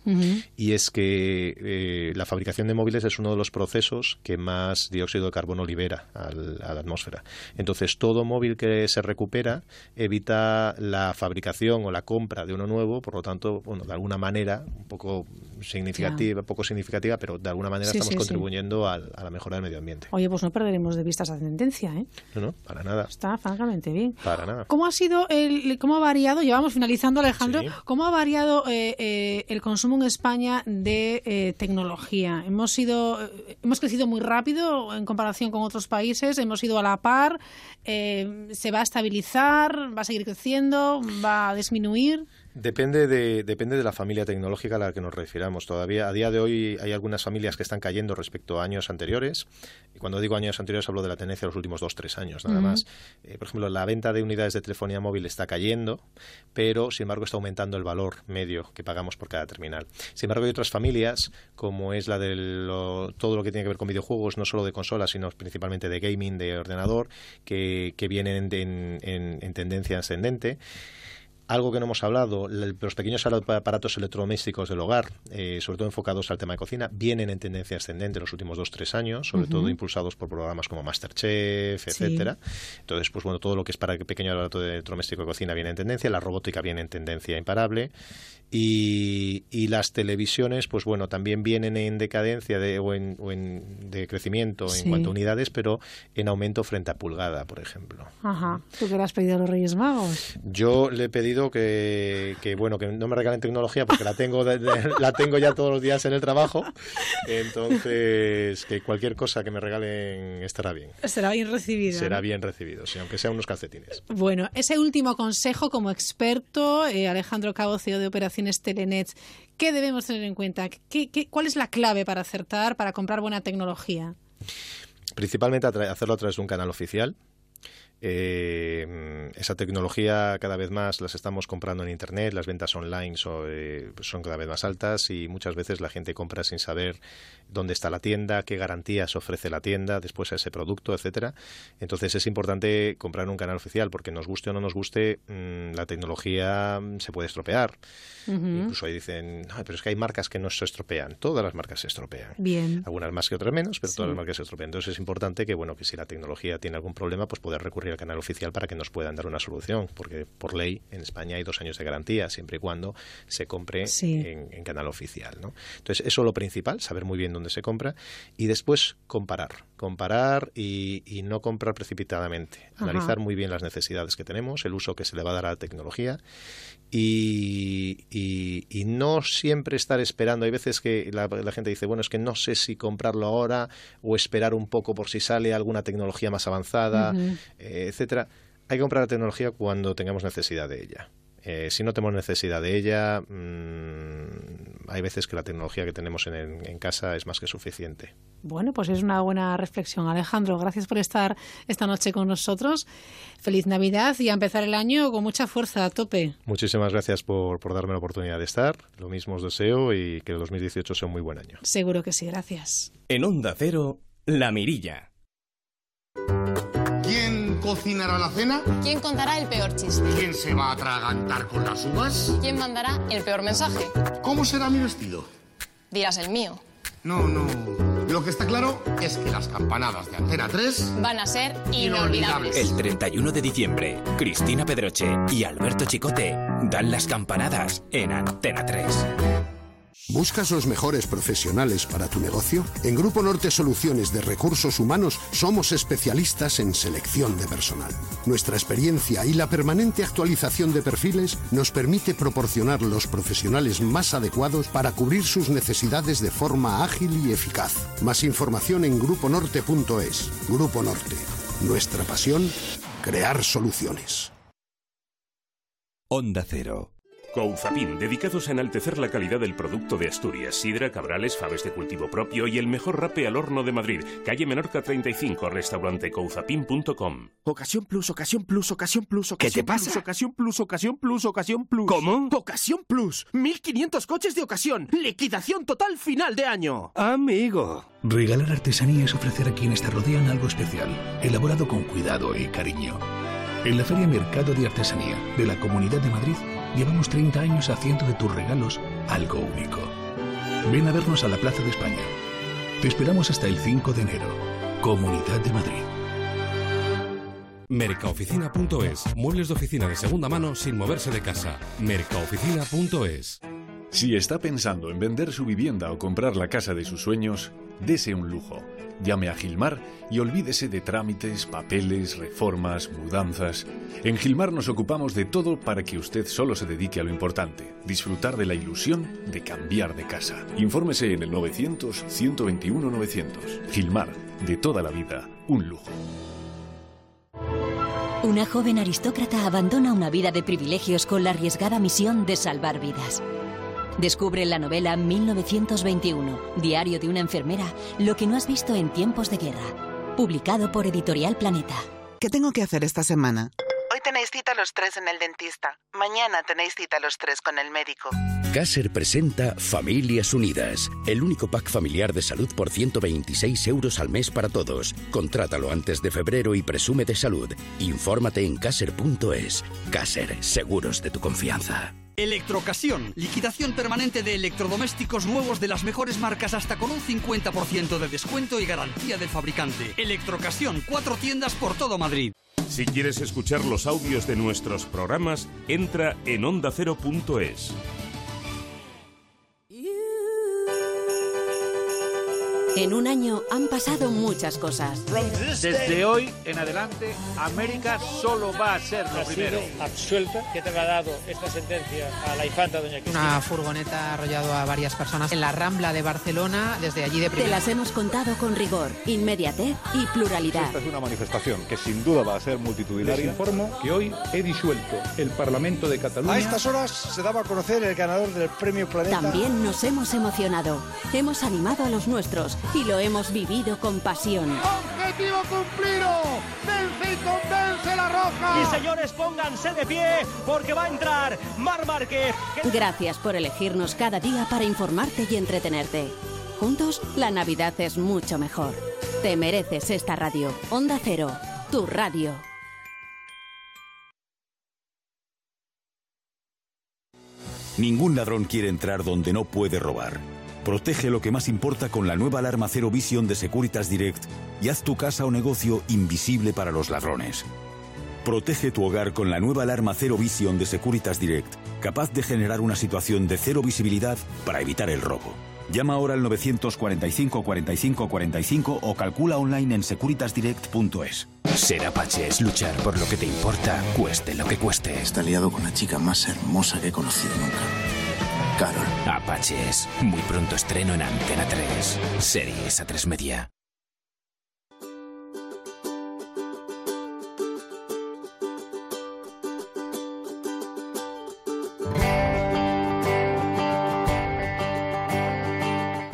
Speaker 23: y es que eh, la fabricación de móviles es uno de los procesos que más dióxido de carbono libera al- a la atmósfera. Entonces, todo móvil que se recupera evita la fabricación o la compra de uno nuevo, por lo tanto, bueno, de alguna manera, un poco significativa, poco significativa, pero de alguna manera
Speaker 2: Sí,
Speaker 23: estamos
Speaker 2: sí, sí.
Speaker 23: contribuyendo al- a la mejora del medio ambiente.
Speaker 2: Oye, pues no perderemos de vista esa tendencia, ¿eh?
Speaker 23: No, no, para nada,
Speaker 2: Está francamente bien.
Speaker 23: para nada.
Speaker 2: ¿Cómo ha sido el, cómo ha variado? Llevamos finalizando, Alejandro.
Speaker 23: Sí.
Speaker 2: ¿Cómo ha variado eh, eh, el consumo en España de eh, tecnología? Hemos sido, hemos crecido muy rápido en comparación con otros países. Hemos ido a la par. eh, se va a estabilizar, va a seguir creciendo, va a disminuir.
Speaker 23: Depende de, depende de la familia tecnológica a la que nos refiramos. Todavía a día de hoy hay algunas familias que están cayendo respecto a años anteriores. Y cuando digo años anteriores hablo de la tendencia de los últimos dos, tres años, nada más. Eh, por ejemplo, la venta de unidades de telefonía móvil está cayendo, pero sin embargo está aumentando el valor medio que pagamos por cada terminal. Sin embargo, hay otras familias, como es la de lo- todo lo que tiene que ver con videojuegos, no solo de consolas, sino principalmente de gaming, de ordenador, que, que vienen en- en- en tendencia ascendente Algo que no hemos hablado, los pequeños aparatos electrodomésticos del hogar, eh, sobre todo enfocados al tema de cocina, vienen en tendencia ascendente en los últimos dos tres años, sobre todo impulsados por programas como Masterchef, etcétera. Entonces, pues bueno, todo lo que es para el pequeño aparato electrodoméstico de cocina viene en tendencia, la robótica viene en tendencia imparable y, y las televisiones, pues bueno, también vienen en decadencia de, o, en, o en de crecimiento en cuanto a unidades, pero en aumento frente a pulgada, por ejemplo.
Speaker 2: Ajá. ¿Tú qué le has pedido a los Reyes Magos?
Speaker 23: Yo le he pedido que, que bueno, que no me regalen tecnología porque la tengo, *laughs* la tengo ya todos los días en el trabajo. Entonces, que cualquier cosa que me regalen estará bien.
Speaker 2: Será bien recibido.
Speaker 23: Será bien recibido, sí, aunque sean unos calcetines.
Speaker 2: Bueno, ese último consejo como experto, eh, Alejandro Cabo, CEO de Telenet, ¿qué debemos tener en cuenta? ¿Qué, qué, cuál es la clave para acertar, para comprar buena tecnología?
Speaker 23: Principalmente hacerlo a través de un canal oficial. Eh, esa tecnología cada vez más las estamos comprando en internet, las ventas online son, eh, son, cada vez más altas y muchas veces la gente compra sin saber dónde está la tienda, qué garantías ofrece la tienda después a ese producto, etcétera. Entonces es importante comprar un canal oficial porque nos guste o no nos guste, mmm, la tecnología se puede estropear. Uh -huh. Incluso ahí dicen, no, pero es que hay marcas que no se estropean. Todas las marcas se estropean.
Speaker 2: Bien.
Speaker 23: Algunas más que otras menos, pero sí. todas las marcas se estropean. Entonces es importante que, bueno, que si la tecnología tiene algún problema, pues poder recurrir al canal oficial para que nos puedan dar una solución. Porque por ley en España hay dos años de garantía, siempre y cuando se compre sí. en, en, canal oficial. ¿no? Entonces eso es lo principal, saber muy bien dónde se compra y después comparar. Comparar y, y no comprar precipitadamente. Ajá. Analizar muy bien las necesidades que tenemos, el uso que se le va a dar a la tecnología y, y, y, no siempre estar esperando. Hay veces que la, la, gente dice, bueno, es que no sé si comprarlo ahora o esperar un poco por si sale alguna tecnología más avanzada, uh -huh. eh, etcétera. Hay que comprar la tecnología cuando tengamos necesidad de ella. Eh, si no tenemos necesidad de ella, mmm, hay veces que la tecnología que tenemos en, en, casa es más que suficiente.
Speaker 2: Bueno, pues es una buena reflexión. Alejandro, gracias por estar esta noche con nosotros. Feliz Navidad y a empezar el año con mucha fuerza, a tope.
Speaker 23: Muchísimas gracias por, por darme la oportunidad de estar. Lo mismo os deseo y que el 2018 sea un muy buen año.
Speaker 2: Seguro que sí, gracias.
Speaker 21: En Onda Cero, La Mirilla.
Speaker 18: ¿Quién cocinará la cena?
Speaker 19: ¿Quién contará el peor chiste?
Speaker 18: ¿Quién se va a atragantar con las uvas?
Speaker 19: ¿Quién mandará el peor mensaje?
Speaker 18: ¿Cómo será mi vestido?
Speaker 19: Dirás el mío.
Speaker 18: No, no. Lo que está claro es que las campanadas de Antena 3
Speaker 19: van a ser inolvidables.
Speaker 21: El 31 de diciembre, Cristina Pedroche y Alberto Chicote dan las campanadas en Antena 3.
Speaker 25: ¿Buscas los mejores profesionales para tu negocio? En Grupo Norte Soluciones de Recursos Humanos somos especialistas en selección de personal. Nuestra experiencia y la permanente actualización de perfiles nos permite proporcionar los profesionales más adecuados para cubrir sus necesidades de forma ágil y eficaz. Más información en gruponorte.es. Grupo Norte. Nuestra pasión, crear soluciones.
Speaker 1: Onda Cero.
Speaker 26: Couzapin, dedicados a enaltecer la calidad del producto de Asturias, sidra, cabrales, faves de cultivo propio y el mejor rape al horno de Madrid. Calle Menorca 35, restaurante couzapin.com.
Speaker 27: Ocasión plus, ocasión plus, ocasión plus, ocasión
Speaker 24: ¿Qué te
Speaker 27: plus,
Speaker 24: pasa?
Speaker 27: ocasión plus, ocasión plus, ocasión plus.
Speaker 24: ¿Cómo?
Speaker 27: Ocasión plus, 1500 coches de ocasión, liquidación total final de año.
Speaker 24: Amigo.
Speaker 28: Regalar artesanía es ofrecer a quienes te rodean algo especial, elaborado con cuidado y cariño. En la Feria Mercado de Artesanía de la Comunidad de Madrid llevamos 30 años haciendo de tus regalos algo único. Ven a vernos a la Plaza de España. Te esperamos hasta el 5 de enero. Comunidad de Madrid.
Speaker 29: Mercaoficina.es. Muebles de oficina de segunda mano sin moverse de casa. Mercaoficina.es.
Speaker 30: Si está pensando en vender su vivienda o comprar la casa de sus sueños, dese un lujo. Llame a Gilmar y olvídese de trámites, papeles, reformas, mudanzas. En Gilmar nos ocupamos de todo para que usted solo se dedique a lo importante, disfrutar de la ilusión de cambiar de casa. Infórmese en el 900-121-900. Gilmar, de toda la vida, un lujo.
Speaker 31: Una joven aristócrata abandona una vida de privilegios con la arriesgada misión de salvar vidas. Descubre en la novela 1921, Diario de una enfermera, lo que no has visto en tiempos de guerra. Publicado por Editorial Planeta.
Speaker 32: ¿Qué tengo que hacer esta semana? Hoy tenéis cita los tres en el dentista. Mañana tenéis cita los tres con el médico.
Speaker 33: Caser presenta Familias Unidas, el único pack familiar de salud por 126 euros al mes para todos. Contrátalo antes de febrero y presume de salud. Infórmate en caser.es. Caser, seguros de tu confianza.
Speaker 34: Electrocasión, liquidación permanente de electrodomésticos nuevos de las mejores marcas hasta con un 50% de descuento y garantía del fabricante. Electrocasión, cuatro tiendas por todo Madrid.
Speaker 26: Si quieres escuchar los audios de nuestros programas, entra en ondacero.es.
Speaker 31: En un año han pasado muchas cosas.
Speaker 35: Desde hoy en adelante, América solo va a ser lo
Speaker 36: ha
Speaker 35: primero.
Speaker 36: sido absuelta. ¿Qué te ha dado esta sentencia a la infanta doña Cristina?
Speaker 37: Una furgoneta ha arrollado a varias personas en la Rambla de Barcelona, desde allí de
Speaker 31: Te
Speaker 37: primera.
Speaker 31: las hemos contado con rigor, inmediatez y pluralidad.
Speaker 38: Esta es una manifestación que sin duda va a ser multitudinaria.
Speaker 39: Les informo que hoy he disuelto el Parlamento de Cataluña.
Speaker 24: A estas horas se daba a conocer el ganador del premio Planeta.
Speaker 31: También nos hemos emocionado, hemos animado a los nuestros y lo hemos vivido con pasión.
Speaker 32: ¡Objetivo cumplido! ¡Vence y convence la roja!
Speaker 40: Y señores, pónganse de pie porque va a entrar Mar Márquez.
Speaker 31: Gracias por elegirnos cada día para informarte y entretenerte. Juntos, la Navidad es mucho mejor. Te mereces esta radio. Onda Cero, tu radio.
Speaker 41: Ningún ladrón quiere entrar donde no puede robar. Protege lo que más importa con la nueva alarma Cero Vision de Securitas Direct y haz tu casa o negocio invisible para los ladrones. Protege tu hogar con la nueva alarma Cero Vision de Securitas Direct, capaz de generar una situación de cero visibilidad para evitar el robo. Llama ahora al 945 45 45 o calcula online en securitasdirect.es.
Speaker 21: Ser Apache es luchar por lo que te importa, cueste lo que cueste.
Speaker 42: Está liado con la chica más hermosa que he conocido nunca. Carol.
Speaker 21: Apaches, muy pronto estreno en Antena 3. Series a 3 media.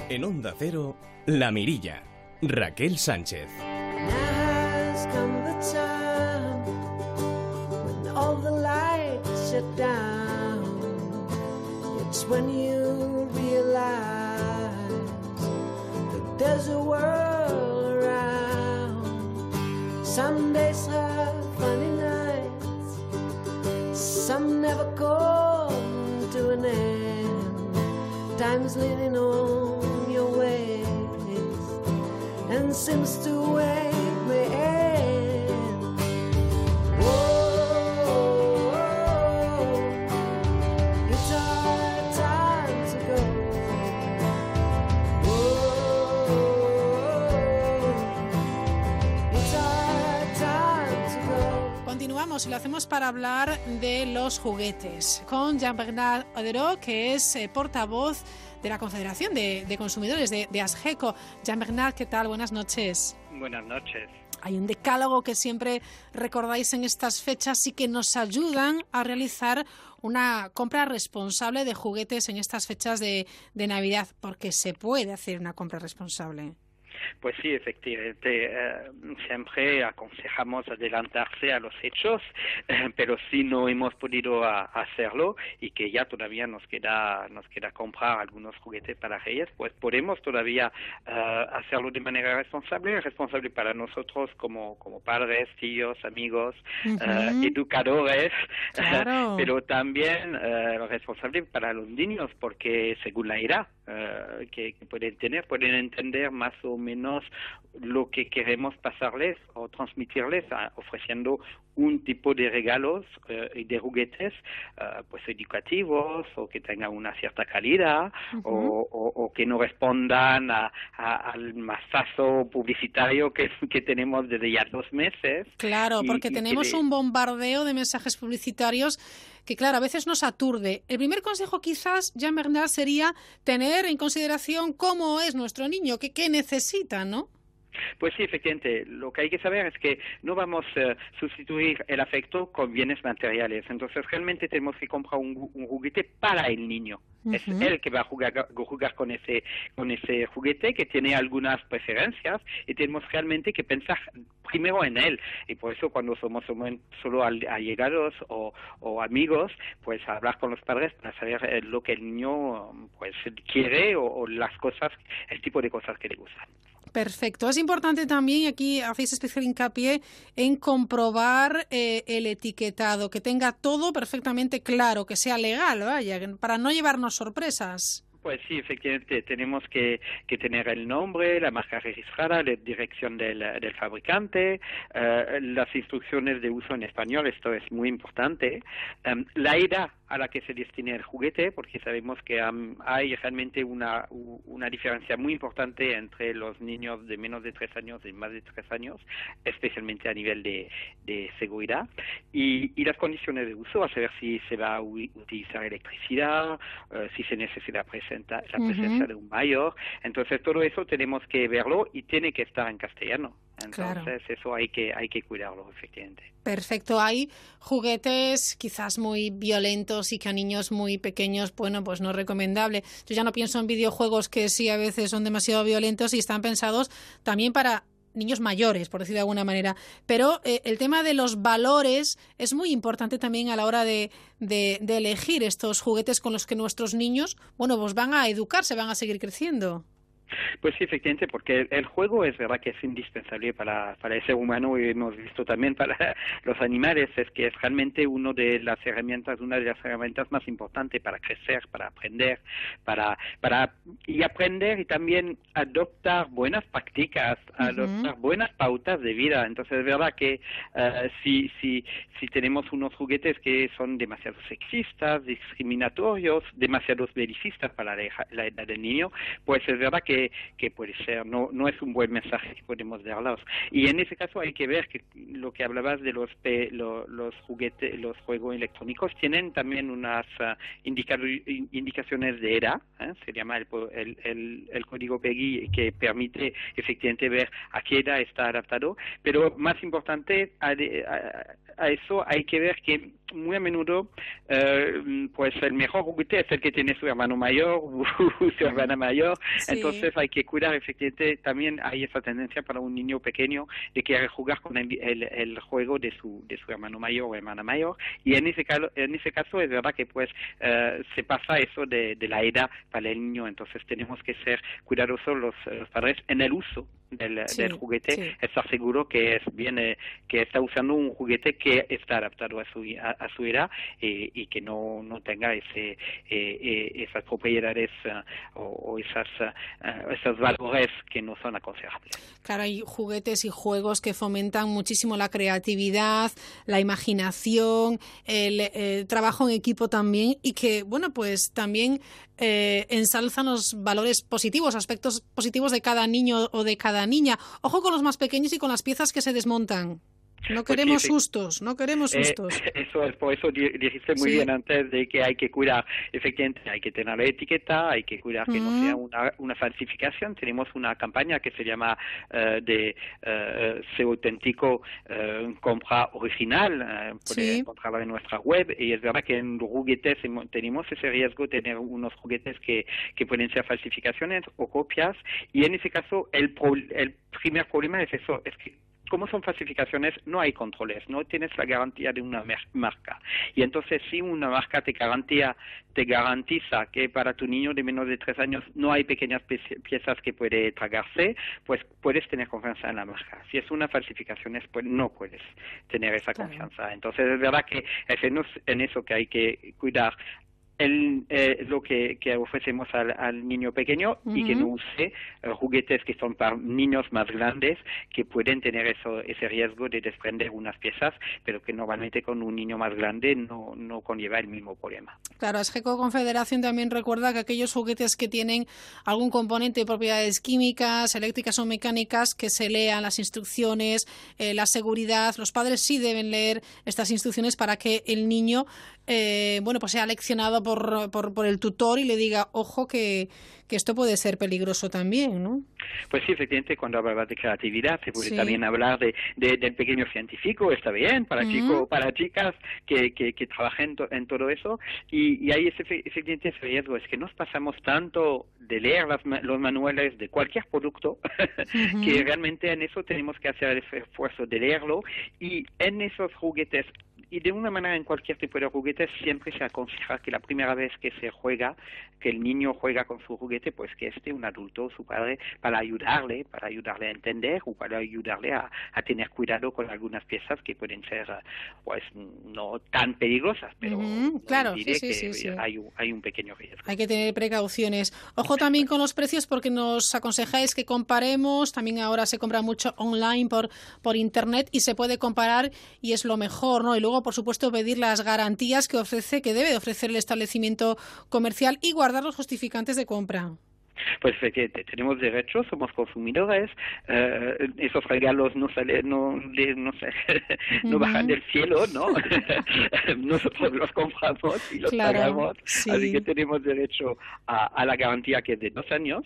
Speaker 43: En Onda Cero, La Mirilla. Raquel Sánchez.
Speaker 44: has come It's when you realize that there's a world around. Some days have funny nights, some never come to an end. Time's leaning on your ways and seems to wake
Speaker 2: y lo hacemos para hablar de los juguetes con Jean-Bernard Odero, que es eh, portavoz de la Confederación de, de Consumidores de, de ASGECO. Jean-Bernard, ¿qué tal? Buenas noches.
Speaker 45: Buenas noches.
Speaker 2: Hay un decálogo que siempre recordáis en estas fechas y que nos ayudan a realizar una compra responsable de juguetes en estas fechas de, de Navidad, porque se puede hacer una compra responsable.
Speaker 45: Pues sí, efectivamente, eh, siempre aconsejamos adelantarse a los hechos, eh, pero si no hemos podido a- hacerlo y que ya todavía nos queda nos queda comprar algunos juguetes para Reyes, pues podemos todavía eh, hacerlo de manera responsable, responsable para nosotros como como padres, tíos, amigos, eh, educadores, *laughs*
Speaker 2: Claro.
Speaker 45: pero también responsable para los niños, porque según la edad eh, que, que pueden tener, pueden entender más o menos lo que queremos pasarles o transmitirles, ah, ofreciendo un tipo de regalos eh, y de juguetes eh, pues educativos o que tengan una cierta calidad o, o- o que no respondan a- a- al masazo publicitario que, que tenemos desde ya dos meses.
Speaker 2: Claro, porque
Speaker 45: y
Speaker 2: tenemos un bombardeo de mensajes publicitarios que, claro, a veces nos aturde. El primer consejo quizás, Jean Bernard, sería tener en consideración cómo es nuestro niño, qué, qué necesita, ¿no?
Speaker 45: Pues sí, efectivamente. Lo que hay que saber es que no vamos a sustituir el afecto con bienes materiales. Entonces, realmente tenemos que comprar un, un juguete para el niño. Es él que va a jugar, jugar con ese con ese juguete que tiene algunas preferencias y tenemos realmente que pensar primero en él. Y por eso cuando somos solo allegados o, o amigos, pues hablar con los padres para saber eh, lo que el niño pues quiere o, o las cosas, el tipo de cosas que le gustan.
Speaker 2: Perfecto. Es importante también, y aquí hacéis especial hincapié, en comprobar eh, el etiquetado, que tenga todo perfectamente claro, que sea legal, vaya, para no llevarnos sorpresas.
Speaker 45: Pues sí, efectivamente, tenemos que, tener el nombre, la marca registrada, la dirección del, fabricante, uh, las instrucciones de uso en español, esto es muy importante, um, la edad a la que se destina el juguete, porque sabemos que um, hay realmente una, una diferencia muy importante entre los niños de menos de tres años y más de tres años, especialmente a nivel de, seguridad, y, las condiciones de uso, a saber si se va a utilizar electricidad, uh, si se necesita presencia la presencia uh -huh. de un mayor. Entonces todo eso tenemos que verlo y tiene que estar en castellano. Entonces claro. eso hay que hay que cuidarlo efectivamente.
Speaker 2: Perfecto. Hay juguetes quizás muy violentos y que a niños muy pequeños, bueno, pues no es recomendable. Yo ya no pienso en videojuegos que sí a veces son demasiado violentos y están pensados también para niños mayores, por decir de alguna manera. Pero eh, el tema de los valores es muy importante también a la hora de, de, de, elegir estos juguetes con los que nuestros niños, bueno, pues van a educarse, van a seguir creciendo.
Speaker 45: Pues sí, efectivamente, porque el juego es verdad que es indispensable para, para el ser humano y hemos visto también para *laughs* los animales, es que es realmente una de las herramientas, una de las herramientas más importantes para crecer, para aprender, para, para y aprender y también adoptar buenas prácticas, uh -huh. adoptar buenas pautas de vida. Entonces es verdad que uh, si, si, si tenemos unos juguetes que son demasiado sexistas, discriminatorios, demasiado belicistas para la, la edad del niño, pues es verdad que que puede ser, no, no es un buen mensaje que podemos darlos. Y en ese caso hay que ver que lo que hablabas de los, lo, los juguetes, los juegos electrónicos, tienen también unas uh, indica, indicaciones de edad, ¿eh? se llama el, el, el, el, código PEGI, que permite efectivamente ver a qué edad está adaptado, pero más importante, a, a, a eso hay que ver que muy a menudo, uh, pues el mejor juguete es el que tiene su hermano mayor o *laughs* su hermana mayor, sí. entonces hay que cuidar, efectivamente, también hay esa tendencia para un niño pequeño de querer jugar con el, el, juego de su, de su hermano mayor o hermana mayor, y en ese caso, en ese caso es verdad que pues uh, se pasa eso de, la edad para el niño, entonces tenemos que ser cuidadosos los padres en el uso del, sí, del juguete, sí. estar seguro que es bien, eh, que está usando un juguete que está adaptado a su, a, a su edad eh, y que no, no tenga ese, eh, esas propiedades uh, o, o, esas, uh, esos valores que no son aconsejables.
Speaker 2: Claro, hay juguetes y juegos que fomentan muchísimo la creatividad, la imaginación, el, el trabajo en equipo también y que, bueno, pues también eh, ensalzan los valores positivos, aspectos positivos de cada niño o de cada niña. Ojo con los más pequeños y con las piezas que se desmontan. No queremos pues sí, sustos, no queremos sustos.
Speaker 45: Eh, *laughs* eso es, por eso dijiste muy sí. bien antes de que hay que cuidar, efectivamente, hay que tener la etiqueta, hay que cuidar que uh -huh. no sea una, una, falsificación. Tenemos una campaña que se llama uh, de uh, Ser auténtico, compra original, puede sí. encontrarla en nuestra web, y es verdad que en juguetes tenemos ese riesgo de tener unos juguetes que, que pueden ser falsificaciones o copias, y en ese caso el, pro, el primer problema es eso, es que como son falsificaciones, no hay controles, no tienes la garantía de una marca. Y entonces, si una marca te garantía, te garantiza que para tu niño de menos de tres años no hay pequeñas piezas que puede tragarse, pues puedes tener confianza en la marca. Si es una falsificación, pues no puedes tener esa confianza. Entonces, es verdad que es en eso que hay que cuidar el, eh, lo que, que, ofrecemos al, al niño pequeño uh -huh. y que no use uh, juguetes que son para niños más grandes que pueden tener eso, ese riesgo de desprender unas piezas, pero que normalmente con un niño más grande no, no conlleva el mismo problema.
Speaker 2: Claro, ASGECO Confederación también recuerda que aquellos juguetes que tienen algún componente de propiedades químicas, eléctricas o mecánicas, que se lean las instrucciones, eh, la seguridad, los padres sí deben leer estas instrucciones para que el niño eh, bueno, pues sea leccionado por, por, por, el tutor y le diga, ojo, que, que esto puede ser peligroso también, ¿no?
Speaker 45: Pues sí, efectivamente, cuando hablaba de creatividad, se puede también hablar de, de, del pequeño científico, está bien, para, chicos, para chicas que, que, que trabajen en todo eso. Y, y ahí es efectivamente ese riesgo, es que nos pasamos tanto de leer las, los manuales de cualquier producto *laughs* que realmente en eso tenemos que hacer el esfuerzo de leerlo y en esos juguetes y de una manera en cualquier tipo de juguete siempre se aconseja que la primera vez que se juega, que el niño juega con su juguete, pues que esté un adulto, su padre, para ayudarle, para ayudarle a entender o para ayudarle a, a tener cuidado con algunas piezas que pueden ser, pues, no tan peligrosas, pero
Speaker 2: claro, sí, sí,
Speaker 45: que
Speaker 2: sí,
Speaker 45: hay, un, hay un pequeño riesgo.
Speaker 2: Hay que tener precauciones. Ojo también con los precios porque nos aconsejáis que comparemos, también ahora se compra mucho online por, por internet y se puede comparar y es lo mejor, ¿no? Y luego por supuesto, pedir las garantías que ofrece, que debe ofrecer el establecimiento comercial y guardar los justificantes de compra.
Speaker 45: Pues que tenemos derechos, somos consumidores, eh, esos regalos no salen, no, de, no, *laughs* bajan del cielo, ¿no? *laughs* Nosotros los compramos y los
Speaker 2: Claro,
Speaker 45: pagamos,
Speaker 2: sí.
Speaker 45: así que tenemos derecho a, a la garantía que es de dos años.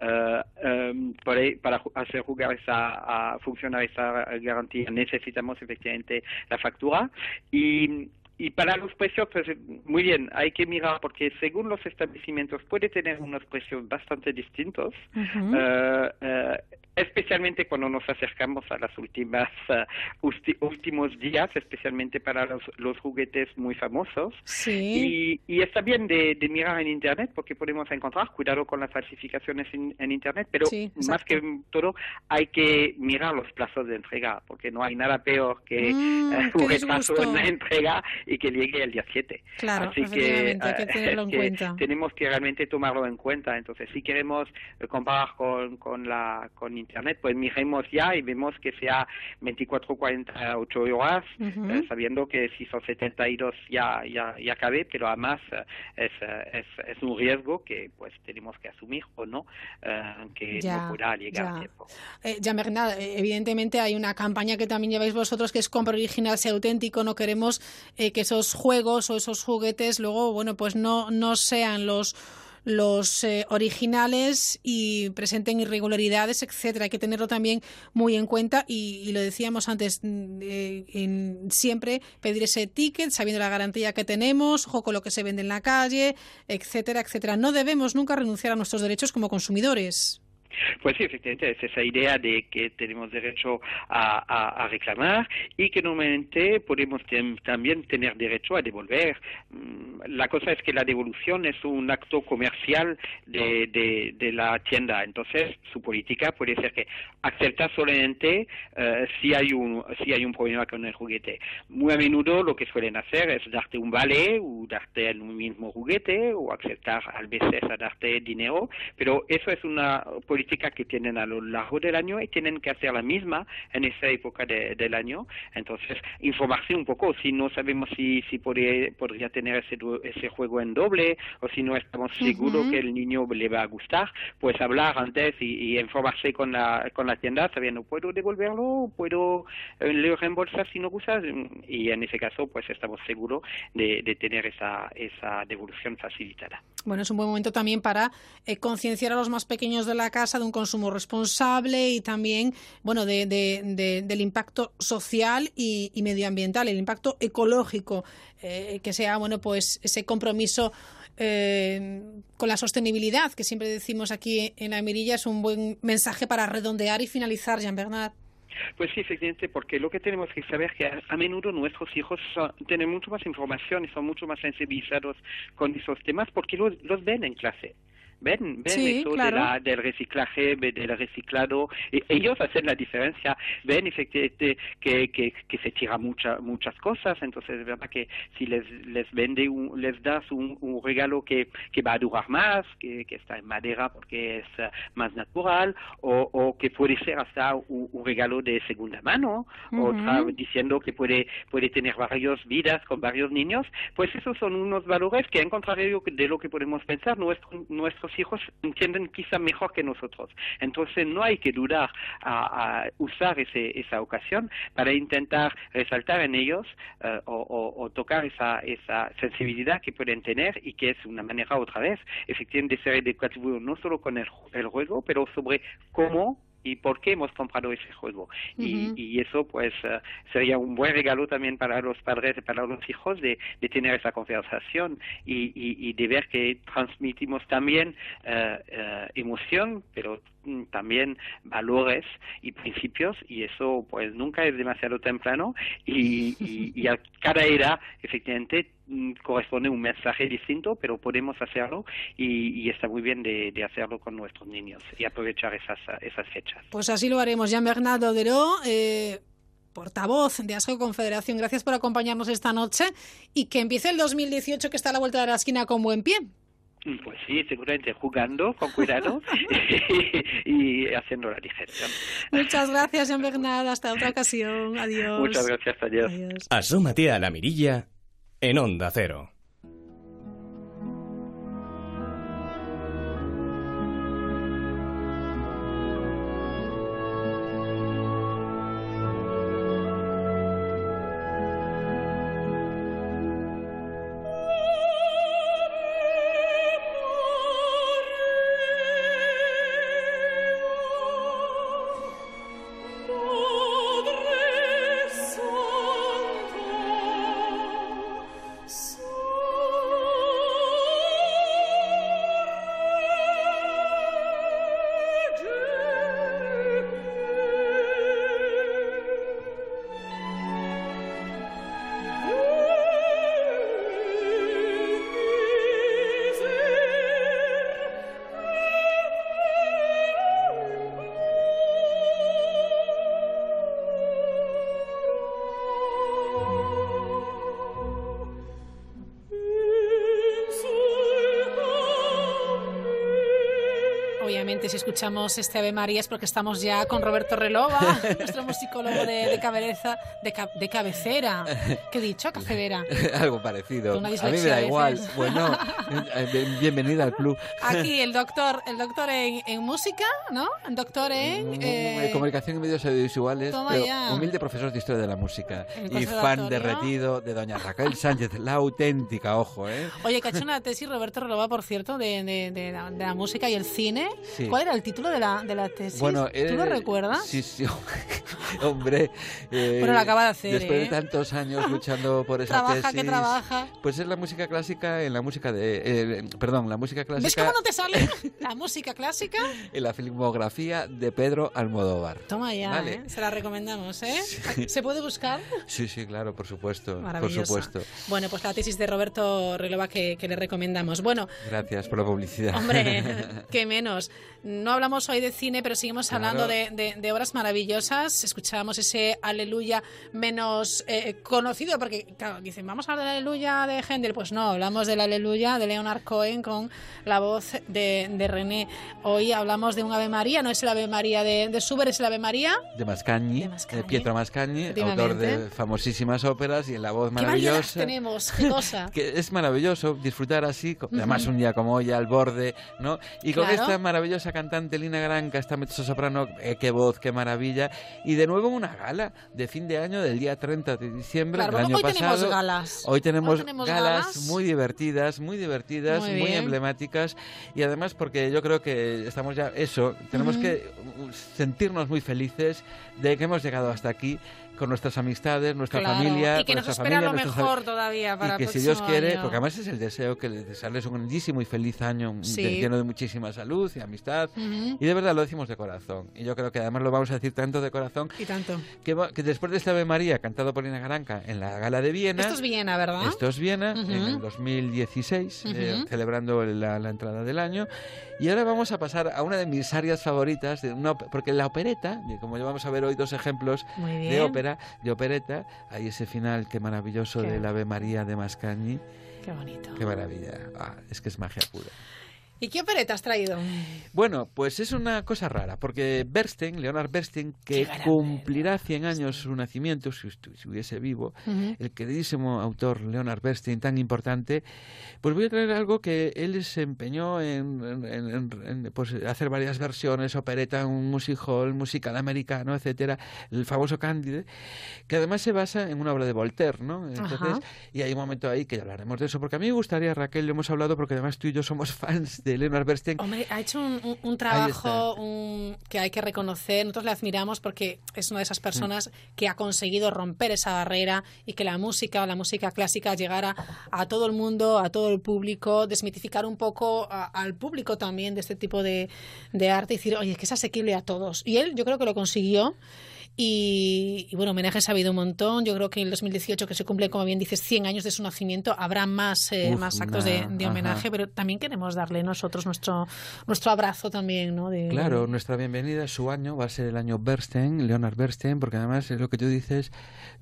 Speaker 45: Eh, em, para ju- hacer jugar esa, a funcionar esa garantía necesitamos efectivamente la factura y y para los precios, pues muy bien, hay que mirar porque según los establecimientos puede tener unos precios bastante distintos, eh, especialmente cuando nos acercamos a las últimas eh, ulti- últimos días, especialmente para los, los juguetes muy famosos.
Speaker 2: Sí.
Speaker 45: Y, y está bien de, de mirar en Internet porque podemos encontrar, cuidado con las falsificaciones en, en Internet, pero
Speaker 2: Sí,
Speaker 45: más que todo hay que mirar los plazos de entrega porque no hay nada peor que
Speaker 2: Mm, *laughs*
Speaker 45: un retraso en la entrega y que llegue el día 7.
Speaker 2: Claro,
Speaker 45: Así que,
Speaker 2: hay que
Speaker 45: eh,
Speaker 2: tenerlo *laughs* en
Speaker 45: que
Speaker 2: cuenta.
Speaker 45: tenemos que realmente tomarlo en cuenta. Entonces, si queremos eh, comparar con, con, la, con Internet, pues miremos ya y vemos que sea 24, 48 horas, eh, sabiendo que si son 72 ya, ya, ya cabe, pero además eh, es, eh, es, es un riesgo que pues tenemos que asumir o no, eh, que
Speaker 2: Ya,
Speaker 45: no pueda llegar
Speaker 2: ya.
Speaker 45: a tiempo.
Speaker 2: Eh, ya, Bernard, evidentemente hay una campaña que también lleváis vosotros que es compra original, sea auténtico. No queremos eh, que esos juegos o esos juguetes luego, bueno, pues no, no sean los los eh, originales y presenten irregularidades, etcétera. Hay que tenerlo también muy en cuenta y, y lo decíamos antes, eh, en siempre pedir ese ticket sabiendo la garantía que tenemos, ojo con lo que se vende en la calle, etcétera, etcétera. No debemos nunca renunciar a nuestros derechos como consumidores.
Speaker 45: Pues sí, efectivamente, es esa idea de que tenemos derecho a, a- a reclamar y que normalmente podemos también tener derecho a devolver. Mm, La cosa es que la devolución es un acto comercial de, de- de la tienda, entonces su política puede ser que acepta solamente eh, si hay un si hay un problema con el juguete. Muy a menudo lo que suelen hacer es darte un vale o darte el mismo juguete o aceptar a veces a darte dinero, pero eso es una política que tienen a lo largo del año y tienen que hacer la misma en esa época de- del año. Entonces, informarse un poco si no sabemos si, si podría, podría tener ese, ese juego en doble o si no estamos seguros
Speaker 2: Ujú.
Speaker 45: que el niño le va a gustar, pues hablar antes y, y informarse con la, con la tienda sabiendo, ¿puedo devolverlo? ¿Puedo eh, le reembolsar si no gusta? Y en ese caso, pues estamos seguros de, de tener esa, esa devolución facilitada.
Speaker 2: Bueno, es un buen momento también para eh, concienciar a los más pequeños de la casa de un consumo responsable y también, bueno, de, de- de- del impacto social y, medioambiental, el impacto ecológico, eh, que sea, bueno, pues ese compromiso eh, con la sostenibilidad que siempre decimos aquí en la Mirilla es un buen mensaje para redondear y finalizar, Jean Bernard.
Speaker 45: Pues sí, efectivamente, porque lo que tenemos que saber es que a, menudo nuestros hijos tienen mucho más información y son mucho más sensibilizados con esos temas porque los ven en clase. Ven, ven
Speaker 2: Sí,
Speaker 45: eso de la- del reciclaje, del reciclado. y ellos hacen la diferencia. Ven efectivamente que, que, que se tira mucha, muchas cosas. Entonces es verdad que si les, les vende, un- les das un, un regalo que, que va a durar más, que, que está en madera porque es eh, más natural, o, o que puede ser hasta un, un regalo de segunda mano,
Speaker 2: Ujú.
Speaker 45: otra diciendo que puede, puede tener varias vidas con varios niños, pues esos son unos valores que en contrario de lo que podemos pensar, nuestro- nuestros nuestros hijos entienden quizá mejor que nosotros. Entonces no hay que dudar a, usar ese, esa ocasión para intentar resaltar en ellos eh, o, tocar esa, esa sensibilidad que pueden tener y que es una manera otra vez, efectivamente, de ser educativo no solo con el, el juego, pero sobre cómo y por qué hemos comprado ese juego. y, y eso pues eh, sería un buen regalo también para los padres y para los hijos de, de tener esa conversación y, y, y de ver que transmitimos también eh, eh, emoción, pero también valores y principios y eso pues nunca es demasiado temprano y, y, y a cada edad efectivamente mm, corresponde un mensaje distinto pero podemos hacerlo y, está muy bien de, hacerlo con nuestros niños y aprovechar esas, esas fechas.
Speaker 2: Pues así lo haremos. Jean-Bernard Oderó, eh, portavoz de ASCO Confederación, gracias por acompañarnos esta noche y que empiece el 2018 que está a la vuelta de la esquina con buen pie.
Speaker 45: Pues sí, seguramente jugando con cuidado *laughs* y haciendo la digestión.
Speaker 2: Muchas gracias, Jean-Bernard. Hasta otra ocasión. Adiós.
Speaker 45: Muchas gracias, adiós.
Speaker 43: Asómate a la mirilla en Onda Cero.
Speaker 2: Escuchamos este Ave María es porque estamos ya con Roberto Relova, *laughs* nuestro musicólogo de, de cabeza, de, de cabecera. ¿Qué he dicho? Cafedera. *laughs*
Speaker 46: Algo parecido. A mí me da igual. Bueno, eh, bien- bienvenida al club.
Speaker 2: Aquí *laughs* el doctor, el doctor en, en música, ¿no? El doctor en...
Speaker 46: Eh,
Speaker 2: eh,
Speaker 46: Comunicación y medios audiovisuales, pero humilde profesor de historia de la música y fan derretido de doña Raquel Sánchez, la auténtica, ojo, ¿eh?
Speaker 2: Oye, que ha hecho una tesis Roberto Relova, por cierto, de, de- la, la música y el cine.
Speaker 46: Sí.
Speaker 2: ¿Cuál era el título de la, de la tesis?
Speaker 46: Bueno,
Speaker 2: ¿Tú lo
Speaker 46: eh,
Speaker 2: recuerdas?
Speaker 46: Sí, sí, *laughs* hombre. eh,
Speaker 2: Bueno, lo acaba de hacer,
Speaker 46: Después
Speaker 2: ¿eh?
Speaker 46: de tantos años luchando por esa
Speaker 2: Trabaja,
Speaker 46: tesis.
Speaker 2: que trabaja.
Speaker 46: Pues es la música clásica en la música de. eh, perdón, la música
Speaker 2: ¿Ves
Speaker 46: clásica
Speaker 2: cómo no te sale *laughs* la música clásica?
Speaker 46: en la filmografía de Pedro Almodóvar.
Speaker 2: Toma ya,
Speaker 46: Vale.
Speaker 2: ¿eh? se la recomendamos, ¿eh? ¿Se puede buscar?
Speaker 46: Sí, sí, claro, por supuesto. Por supuesto.
Speaker 2: Bueno, pues la tesis de Roberto Relova que, que le recomendamos. Bueno,
Speaker 46: Gracias por la publicidad.
Speaker 2: Hombre, *laughs* qué menos. No hablamos hoy de cine, pero seguimos
Speaker 46: Claro.
Speaker 2: hablando de, de- de obras maravillosas. Escuchábamos ese aleluya menos eh, conocido, porque claro, dicen, vamos a hablar del aleluya de Händel. Pues no, hablamos del aleluya de Leonard Cohen con la voz de, de René. Hoy hablamos de un Ave María, no es el Ave María de, de Schubert, es el Ave María.
Speaker 46: de Mascagni, de Pietro Mascagni, autor de famosísimas óperas y en la voz
Speaker 2: ¿Qué
Speaker 46: maravillosa.
Speaker 2: tenemos? Qué cosa. *laughs*
Speaker 46: que es maravilloso disfrutar así, además
Speaker 2: Ujú.
Speaker 46: un día como hoy al borde, ¿no? Y con
Speaker 2: Claro.
Speaker 46: esta maravillosa cantante Lina Granca, esta mezzosoprano, eh, qué voz, qué maravilla. Y de nuevo una gala de fin de año del día 30 de diciembre
Speaker 2: Claro,
Speaker 46: del año
Speaker 2: hoy
Speaker 46: pasado.
Speaker 2: tenemos galas.
Speaker 46: Hoy tenemos,
Speaker 2: Hoy tenemos
Speaker 46: galas,
Speaker 2: galas.
Speaker 46: muy divertidas, muy divertidas,
Speaker 2: Muy
Speaker 46: muy, emblemáticas y además porque yo creo que estamos ya eso, tenemos
Speaker 2: Ujú.
Speaker 46: que uh, sentirnos muy felices de que hemos llegado hasta aquí con nuestras amistades, nuestra
Speaker 2: Claro,
Speaker 46: familia,
Speaker 2: y que nos espera
Speaker 46: familia,
Speaker 2: lo mejor todavía para
Speaker 46: y que
Speaker 2: el
Speaker 46: si Dios quiere,
Speaker 2: año.
Speaker 46: porque además es el deseo que les desearles un grandísimo y feliz año un-
Speaker 2: Sí.
Speaker 46: de- lleno de muchísima salud y amistad. Y de verdad lo decimos de corazón. Y yo creo que además lo vamos a decir tanto de corazón
Speaker 2: Y tanto.
Speaker 46: que, después de esta Ave María cantado por Lina Garanca en la gala de Viena.
Speaker 2: Esto es Viena, ¿verdad?
Speaker 46: Esto es Viena en el 2016, eh,
Speaker 2: Ujú.
Speaker 46: celebrando la, la entrada del año. Y ahora vamos a pasar a una de mis áreas favoritas, de una, porque la opereta, como ya vamos a ver hoy dos ejemplos de ópera, de opereta, hay ese final que maravilloso del Ave María de Mascagni.
Speaker 2: Qué bonito.
Speaker 46: Qué maravilla. Ah, es que es magia pura.
Speaker 2: ¿Y qué opereta has traído?
Speaker 46: Bueno, pues es una cosa rara, porque Bernstein, Leonard Bernstein, que cumplirá 100 años su nacimiento, si, estu- si hubiese vivo,
Speaker 2: Ujú.
Speaker 46: el queridísimo autor Leonard Bernstein, tan importante, pues voy a traer algo que él se empeñó en, en- en- en- pues, hacer varias versiones, opereta, un music hall, musical americano, etcétera, el famoso Cándide, que además se basa en una obra de Voltaire, ¿no? Entonces,
Speaker 2: Ajá.
Speaker 46: y hay un momento ahí que hablaremos de eso, porque a mí me gustaría, Raquel, lo hemos hablado, porque además tú y yo somos *laughs* fans de Leonard Bernstein.
Speaker 2: Hombre, ha hecho un, un- un trabajo un- que hay que reconocer. Nosotros le admiramos porque es una de esas personas que ha conseguido romper esa barrera y que la música, la música clásica, llegara a todo el mundo, a todo el público, desmitificar un poco a- al público también de este tipo de, de arte y decir, oye, que es asequible a todos. Y él, yo creo que lo consiguió. Y, y, bueno, homenajes ha habido un montón. Yo creo que en el 2018, que se cumple, como bien dices, 100 años de su nacimiento, habrá más, eh,
Speaker 46: Uf,
Speaker 2: más actos de,
Speaker 46: una-
Speaker 2: de
Speaker 46: ajá.
Speaker 2: homenaje, pero también queremos darle nosotros nuestro, nuestro abrazo también, ¿no? De,
Speaker 46: Claro, nuestra bienvenida, su año va a ser el año Bernstein, Leonard Bernstein, porque además es lo que tú dices.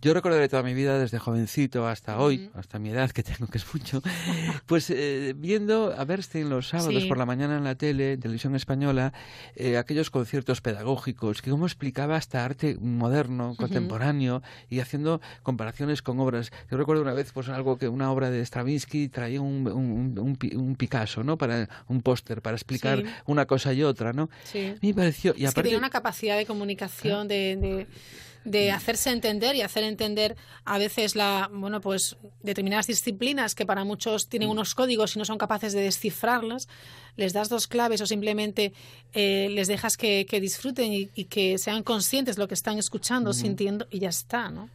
Speaker 46: Yo recordaré toda mi vida, desde jovencito hasta hoy, hasta mi edad que tengo, que es mucho, *laughs* pues eh, viendo a Bernstein los sábados
Speaker 2: Sí.
Speaker 46: por la mañana en la tele, en televisión española, eh, aquellos conciertos pedagógicos, que cómo explicaba hasta arte moderno, contemporáneo, y haciendo comparaciones con obras. Yo recuerdo una vez, pues algo que una obra de Stravinsky traía un, un, un Pi- un Picasso, ¿no? Para un póster, para explicar
Speaker 2: Sí.
Speaker 46: una cosa y otra, ¿no?
Speaker 2: Sí.
Speaker 46: Me pareció. Y
Speaker 2: es que
Speaker 46: aparte,
Speaker 2: una capacidad de comunicación, de, de, de hacerse entender y hacer entender a veces la, bueno, pues determinadas disciplinas que para muchos
Speaker 46: Mm.
Speaker 2: tienen unos códigos y no son capaces de descifrarlas, les das dos claves o simplemente eh, les dejas que, que disfruten y, y que sean conscientes de lo que están escuchando, sintiendo y ya está, ¿no?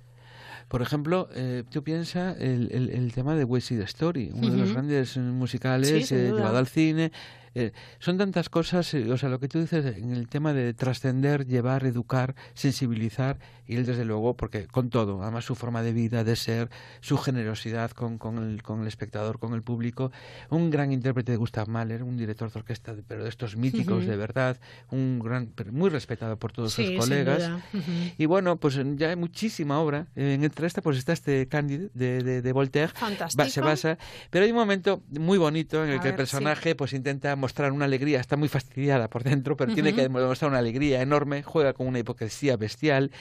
Speaker 46: Por ejemplo, eh, tú piensas el, el, el tema de West Side Story, uno de los grandes eh, musicales
Speaker 2: Sí,
Speaker 46: eh, llevado al cine. Eh, son tantas cosas, eh, o sea, lo que tú dices en el tema de trascender, llevar, educar, sensibilizar, y él desde luego, porque con todo, además su forma de vida, de ser, su generosidad con, con, el, con el espectador, con el público, un gran intérprete de Gustav Mahler, un director de orquesta, pero de estos míticos
Speaker 2: Ujú.
Speaker 46: de verdad, un gran, muy respetado por todos
Speaker 2: Sí,
Speaker 46: sus colegas.
Speaker 2: duda. Ujú.
Speaker 46: Y bueno, pues ya hay muchísima obra. Eh, entre esta, pues está este Candide de, de, de Voltaire.
Speaker 2: Fantástico.
Speaker 46: Se basa. Pero hay un momento muy bonito en el
Speaker 2: A
Speaker 46: que el
Speaker 2: ver,
Speaker 46: personaje pues intenta mostrar una alegría. Está muy fastidiada por dentro, pero tiene
Speaker 2: Ujú.
Speaker 46: que demostrar una alegría enorme. Juega con una hipocresía bestial.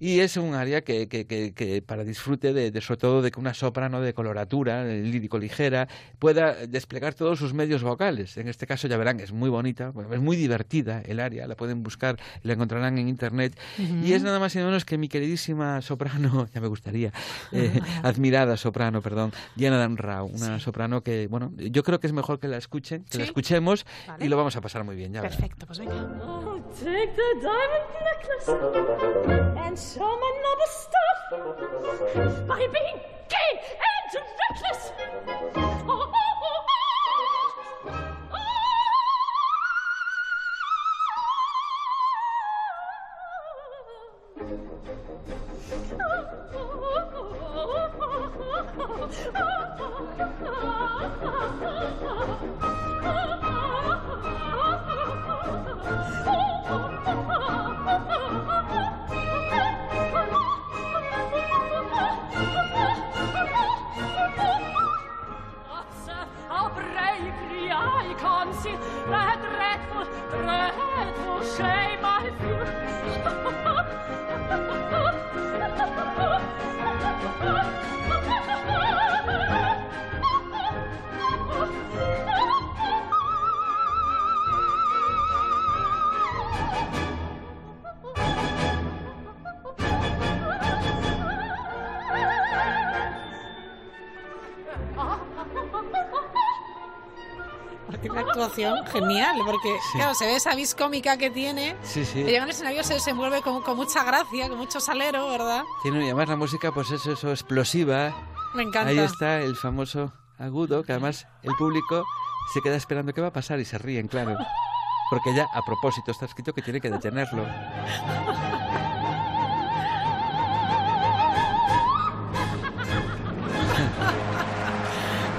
Speaker 46: Y es un área que, que, que, que para disfrute de, de, sobre todo de que una soprano de coloratura, lírico ligera, pueda desplegar todos sus medios vocales. En este caso, ya verán, es muy bonita, es muy divertida el área. La pueden buscar, la encontrarán en internet.
Speaker 2: Ujú.
Speaker 46: Y es nada más y nada menos que mi queridísima soprano, *laughs* ya me gustaría, eh, *laughs* admirada soprano, perdón, Diana Dan Rao, una soprano que, bueno, yo creo que es mejor que la escuchen, que la
Speaker 2: Sí.
Speaker 46: Escuchemos
Speaker 2: Vale.
Speaker 46: y lo vamos a pasar muy bien, ya.
Speaker 2: Perfecto, pues venga.
Speaker 44: Oh, take the diamond necklace and some another stuff by being gay and reckless. Oh, oh, oh, dreadful, dreadful shame I
Speaker 2: feel. Actuación genial, porque claro, se ve esa vis cómica que tiene.
Speaker 46: Sí, sí.
Speaker 2: Y llega al escenario se desenvuelve con, con mucha gracia, con mucho salero, ¿verdad?
Speaker 46: Tiene, y además la música, pues es eso, explosiva.
Speaker 2: Me encanta.
Speaker 46: Ahí está el famoso agudo, que además el público se queda esperando qué va a pasar y se ríen, claro. Porque ya a propósito está escrito que tiene que detenerlo.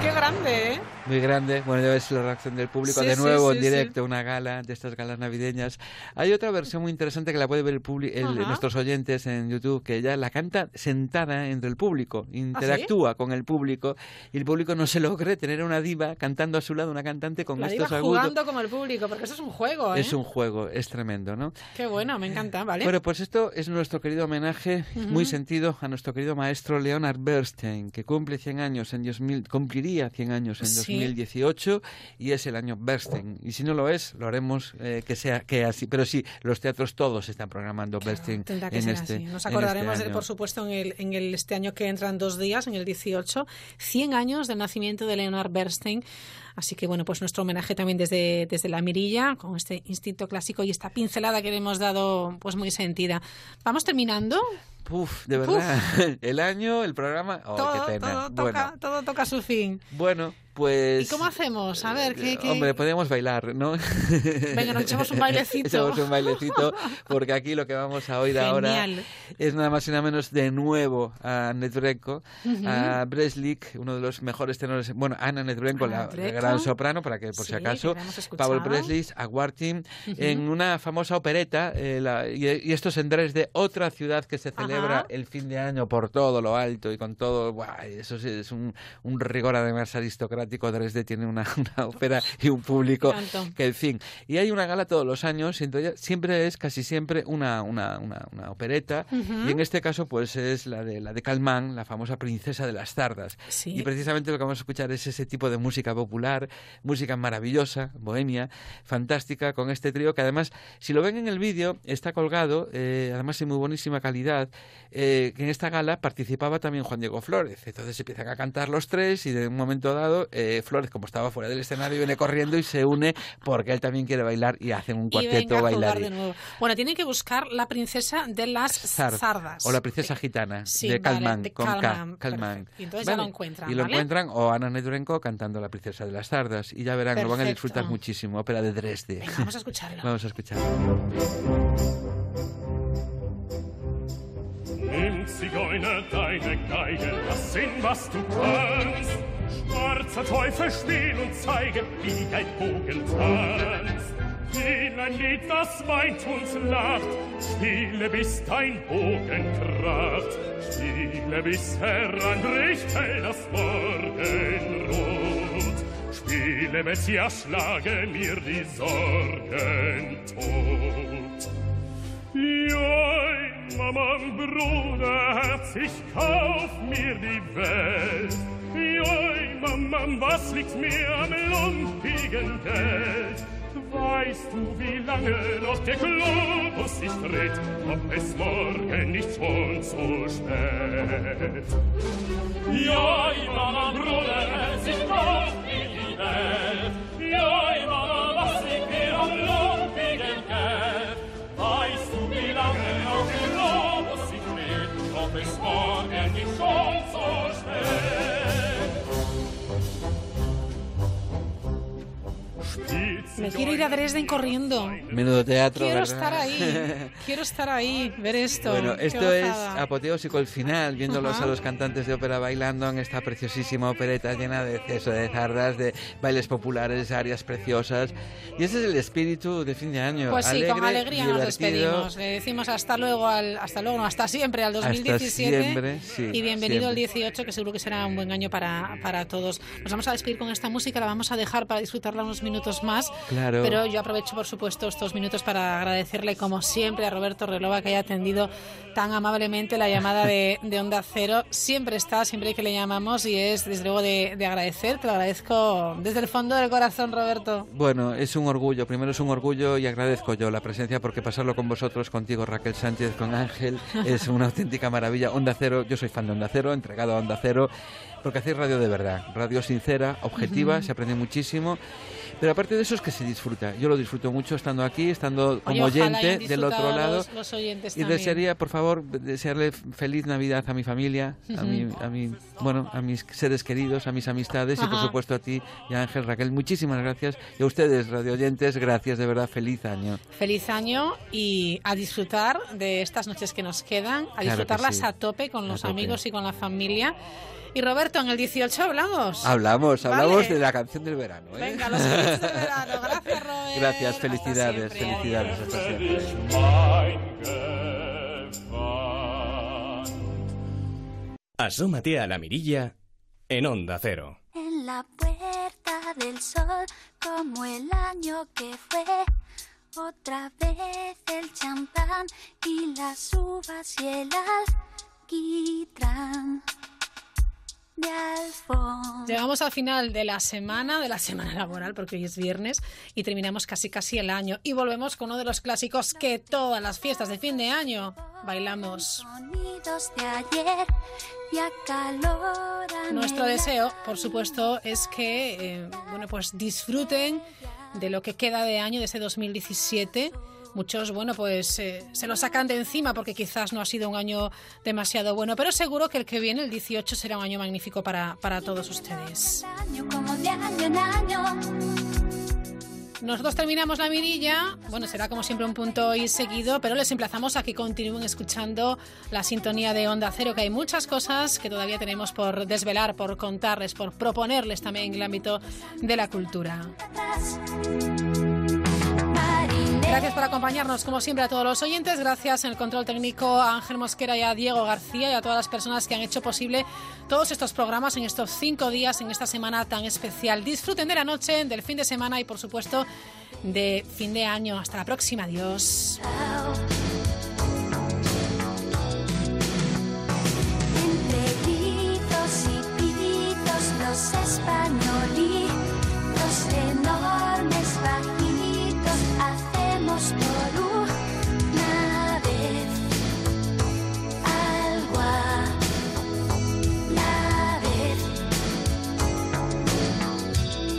Speaker 2: Qué grande, ¿eh?
Speaker 46: Muy grande. Bueno, ya ves la reacción del público.
Speaker 2: Sí,
Speaker 46: de nuevo,
Speaker 2: sí,
Speaker 46: en directo, una gala de estas galas navideñas. Hay otra versión muy interesante que la puede ver el el- nuestros oyentes en YouTube, que ella la canta sentada entre el público,
Speaker 2: ¿Ah,
Speaker 46: interactúa con el público y el público no se logre tener una diva cantando a su lado, una cantante con
Speaker 2: La
Speaker 46: estos
Speaker 2: iba
Speaker 46: agudos.
Speaker 2: jugando como el público, porque eso es un juego, ¿eh?
Speaker 46: Es un juego, es tremendo, ¿no?
Speaker 2: Qué bueno, me encanta, ¿vale?
Speaker 46: Bueno, pues esto es nuestro querido homenaje, muy sentido, a nuestro querido maestro Leonard Bernstein, que cumple 100 años en 2000, cumpliría 100 años en
Speaker 2: Sí.
Speaker 46: 2018 y es el año Bernstein. Y si no lo es, lo haremos eh, que sea que así. Pero sí, los teatros todos están programando Bernstein
Speaker 2: Tendrá que
Speaker 46: en
Speaker 2: ser
Speaker 46: este
Speaker 2: así. Nos acordaremos,
Speaker 46: este
Speaker 2: de,
Speaker 46: año.
Speaker 2: por supuesto, en el, en el este año que entran dos días, en el 18, 100 años del nacimiento de Leonard Bernstein. Así que, bueno, pues nuestro homenaje también desde, desde la mirilla, con este instinto clásico y esta pincelada que le hemos dado, pues muy sentida. ¿Vamos terminando?
Speaker 46: Uf, de verdad. *laughs* El año, el programa. Oh,
Speaker 2: todo,
Speaker 46: qué pena.
Speaker 2: todo,
Speaker 46: bueno,
Speaker 2: toca, todo toca su fin.
Speaker 46: bueno, pues.
Speaker 2: ¿Y cómo hacemos? A ver, ¿qué...? qué-
Speaker 46: Hombre, podríamos bailar, ¿no? *laughs*
Speaker 2: Venga, nos echamos un bailecito. *laughs*
Speaker 46: echamos un bailecito, porque aquí lo que vamos a oír ahora
Speaker 2: Genial.
Speaker 46: es nada más y nada menos de nuevo a Netrenko,
Speaker 2: Ujú.
Speaker 46: a Breslik, uno de los mejores tenores. Bueno, Ana Netrenko,
Speaker 2: Ana
Speaker 46: la, gran soprano, para que por
Speaker 2: Sí,
Speaker 46: si acaso. Pavel Breslik, a Wartin,
Speaker 2: Ujú.
Speaker 46: en una famosa opereta, eh, la- y, y esto es en Dresde, otra ciudad que se celebra
Speaker 2: Ajá.
Speaker 46: El fin de año por todo lo alto y con todo. buah, eso sí, es un, un rigor además aristocrático. Dresde tiene una, *laughs* una ópera y un público que, en fin. Y hay una gala todos los años y entonces siempre es casi siempre una, una, una, una opereta. Y en este caso, pues es la de la de Calmán, la famosa princesa de las tardas.
Speaker 2: Sí.
Speaker 46: Y precisamente lo que vamos a escuchar es ese tipo de música popular, música maravillosa, bohemia, fantástica, con este trío que además, si lo ven en el vídeo, está colgado, eh, además en muy buenísima calidad, eh, que en esta gala participaba también Juan Diego Flores. Entonces empiezan a cantar los tres y de un momento dado, eh, Flores, como estaba fuera del escenario, viene corriendo y se une porque él también quiere bailar y hacen un cuarteto
Speaker 2: nuevo. Bueno, tienen que buscar la princesa de las sardas.
Speaker 46: O la princesa gitana
Speaker 2: Sí,
Speaker 46: de
Speaker 2: vale,
Speaker 46: Calmán,
Speaker 2: de
Speaker 46: con K,
Speaker 2: perfecto. Y entonces ya
Speaker 46: Vale,
Speaker 2: lo encuentran,
Speaker 46: Y lo
Speaker 2: ¿vale?
Speaker 46: encuentran, o Ana Netrenko cantando La princesa de las tardas. Y ya verán, lo van a disfrutar muchísimo. Ópera de Dresde.
Speaker 2: Venga, vamos a escucharlo. *laughs*
Speaker 46: Vamos a escuchar.
Speaker 47: Nimm, Zigeuner, deine Geige, lass sehen, was du kannst. Schwarzer Teufel, spiel und zeige, wie dein Bogen tanzt. Spiel ein Lied, das weint und lacht. Spiele, bis dein Bogen kracht. Spiele, bis heranbricht hell das Morgenrot. Spiele, Messias, schlage mir die Sorgen tot. Joi, Mama, Bruderherz, ich kauf mir die Welt. Joi, Mama, was liegt mir am lumpigen Geld? Weißt du, wie lange noch der Globus sich dreht, ob es morgen nicht schon zu spät? Joi, Mama, Bruderherz, ich kauf mir die Welt. Joi, Mama, was liegt mir am lumpigen Geld? Weißt du, Gedanken auf dem Lob, sich mit, ob es morgen nicht schon so
Speaker 2: Me quiero ir a Dresden corriendo.
Speaker 46: Menudo teatro,
Speaker 2: Quiero
Speaker 46: ¿verdad?
Speaker 2: estar ahí. *laughs* Quiero estar ahí, ver esto.
Speaker 46: Bueno, esto es apoteósico el final, viéndolos
Speaker 2: Ajá.
Speaker 46: a los cantantes de ópera bailando en esta preciosísima opereta llena de eso, de zardas, de bailes populares, áreas preciosas. Y ese es el espíritu de fin de año.
Speaker 2: Pues sí, con
Speaker 46: alegre,
Speaker 2: alegría nos
Speaker 46: divertido.
Speaker 2: despedimos. Le decimos hasta luego, al, hasta luego, no, hasta siempre, al 2017.
Speaker 46: siempre, sí,
Speaker 2: y bienvenido al
Speaker 46: siempre.
Speaker 2: 18, que seguro que será un buen año para, para todos. Nos vamos a despedir con esta música, la vamos a dejar para disfrutarla unos minutos más.
Speaker 46: Claro.
Speaker 2: Pero yo aprovecho, por supuesto, estos minutos para agradecerle, como siempre, a Roberto Relova que haya atendido tan amablemente la llamada de, de Onda Cero. Siempre está, siempre que le llamamos, y es desde luego de, de agradecer. Te lo agradezco desde el fondo del corazón, Roberto.
Speaker 46: Bueno, es un orgullo. Primero es un orgullo y agradezco yo la presencia porque pasarlo con vosotros, contigo Raquel Sánchez, con Ángel, es una auténtica maravilla. Onda Cero, yo soy fan de Onda Cero, entregado a Onda Cero, porque hacéis radio de verdad, radio sincera, objetiva, se aprende muchísimo. Pero aparte de eso es que se disfruta. Yo lo disfruto mucho estando aquí, estando como
Speaker 2: Oye,
Speaker 46: oyente del otro lado.
Speaker 2: Los, los oyentes
Speaker 46: Y desearía, por favor, desearle feliz Navidad a mi familia, a mi, a mi, bueno, a mis seres queridos, a mis amistades y por supuesto a ti y a Ángel Raquel. Muchísimas gracias y a ustedes, radio oyentes, gracias de verdad, feliz año.
Speaker 2: Feliz año y a disfrutar de estas noches que nos quedan, a disfrutarlas
Speaker 46: sí.
Speaker 2: a tope con
Speaker 46: A
Speaker 2: los
Speaker 46: tope.
Speaker 2: amigos y con la familia. Y Roberto, en el 18 hablamos.
Speaker 46: Hablamos,
Speaker 2: Vale.
Speaker 46: hablamos de la canción del verano. ¿eh?
Speaker 2: Venga, los hits del verano. *laughs* Gracias, Robert.
Speaker 46: Gracias, felicidades,
Speaker 2: siempre,
Speaker 46: felicidades. hasta siempre.
Speaker 43: Asómate a la mirilla en Onda Cero.
Speaker 48: En la puerta del sol, como el año que fue. Otra vez el champán y las uvas y el alquitrán de.
Speaker 2: Llegamos al final de la semana, de la semana laboral, porque hoy es viernes, y terminamos casi casi el año. Y volvemos con uno de los clásicos que todas las fiestas de fin de año bailamos.
Speaker 48: Sonidos de ayer y acaloran
Speaker 2: Nuestro deseo, por supuesto, es que eh, bueno, pues disfruten de lo que queda de año, de ese 2017. Muchos, bueno, pues eh, se lo sacan de encima porque quizás no ha sido un año demasiado bueno, pero seguro que el que viene, el 18, será un año magnífico para, para todos ustedes. Nosotros terminamos la mirilla, bueno, será como siempre un punto y seguido, pero les emplazamos a que continúen escuchando la sintonía de Onda Cero, que hay muchas cosas que todavía tenemos por desvelar, por contarles, por proponerles también en el ámbito de la cultura. Gracias por acompañarnos, como siempre, a todos los oyentes. Gracias en el control técnico a Ángel Mosquera y a Diego García y a todas las personas que han hecho posible todos estos programas en estos cinco días, en esta semana tan especial. Disfruten de la noche, del fin de semana y, por supuesto, de fin de año. Hasta la próxima. Adiós.
Speaker 48: los But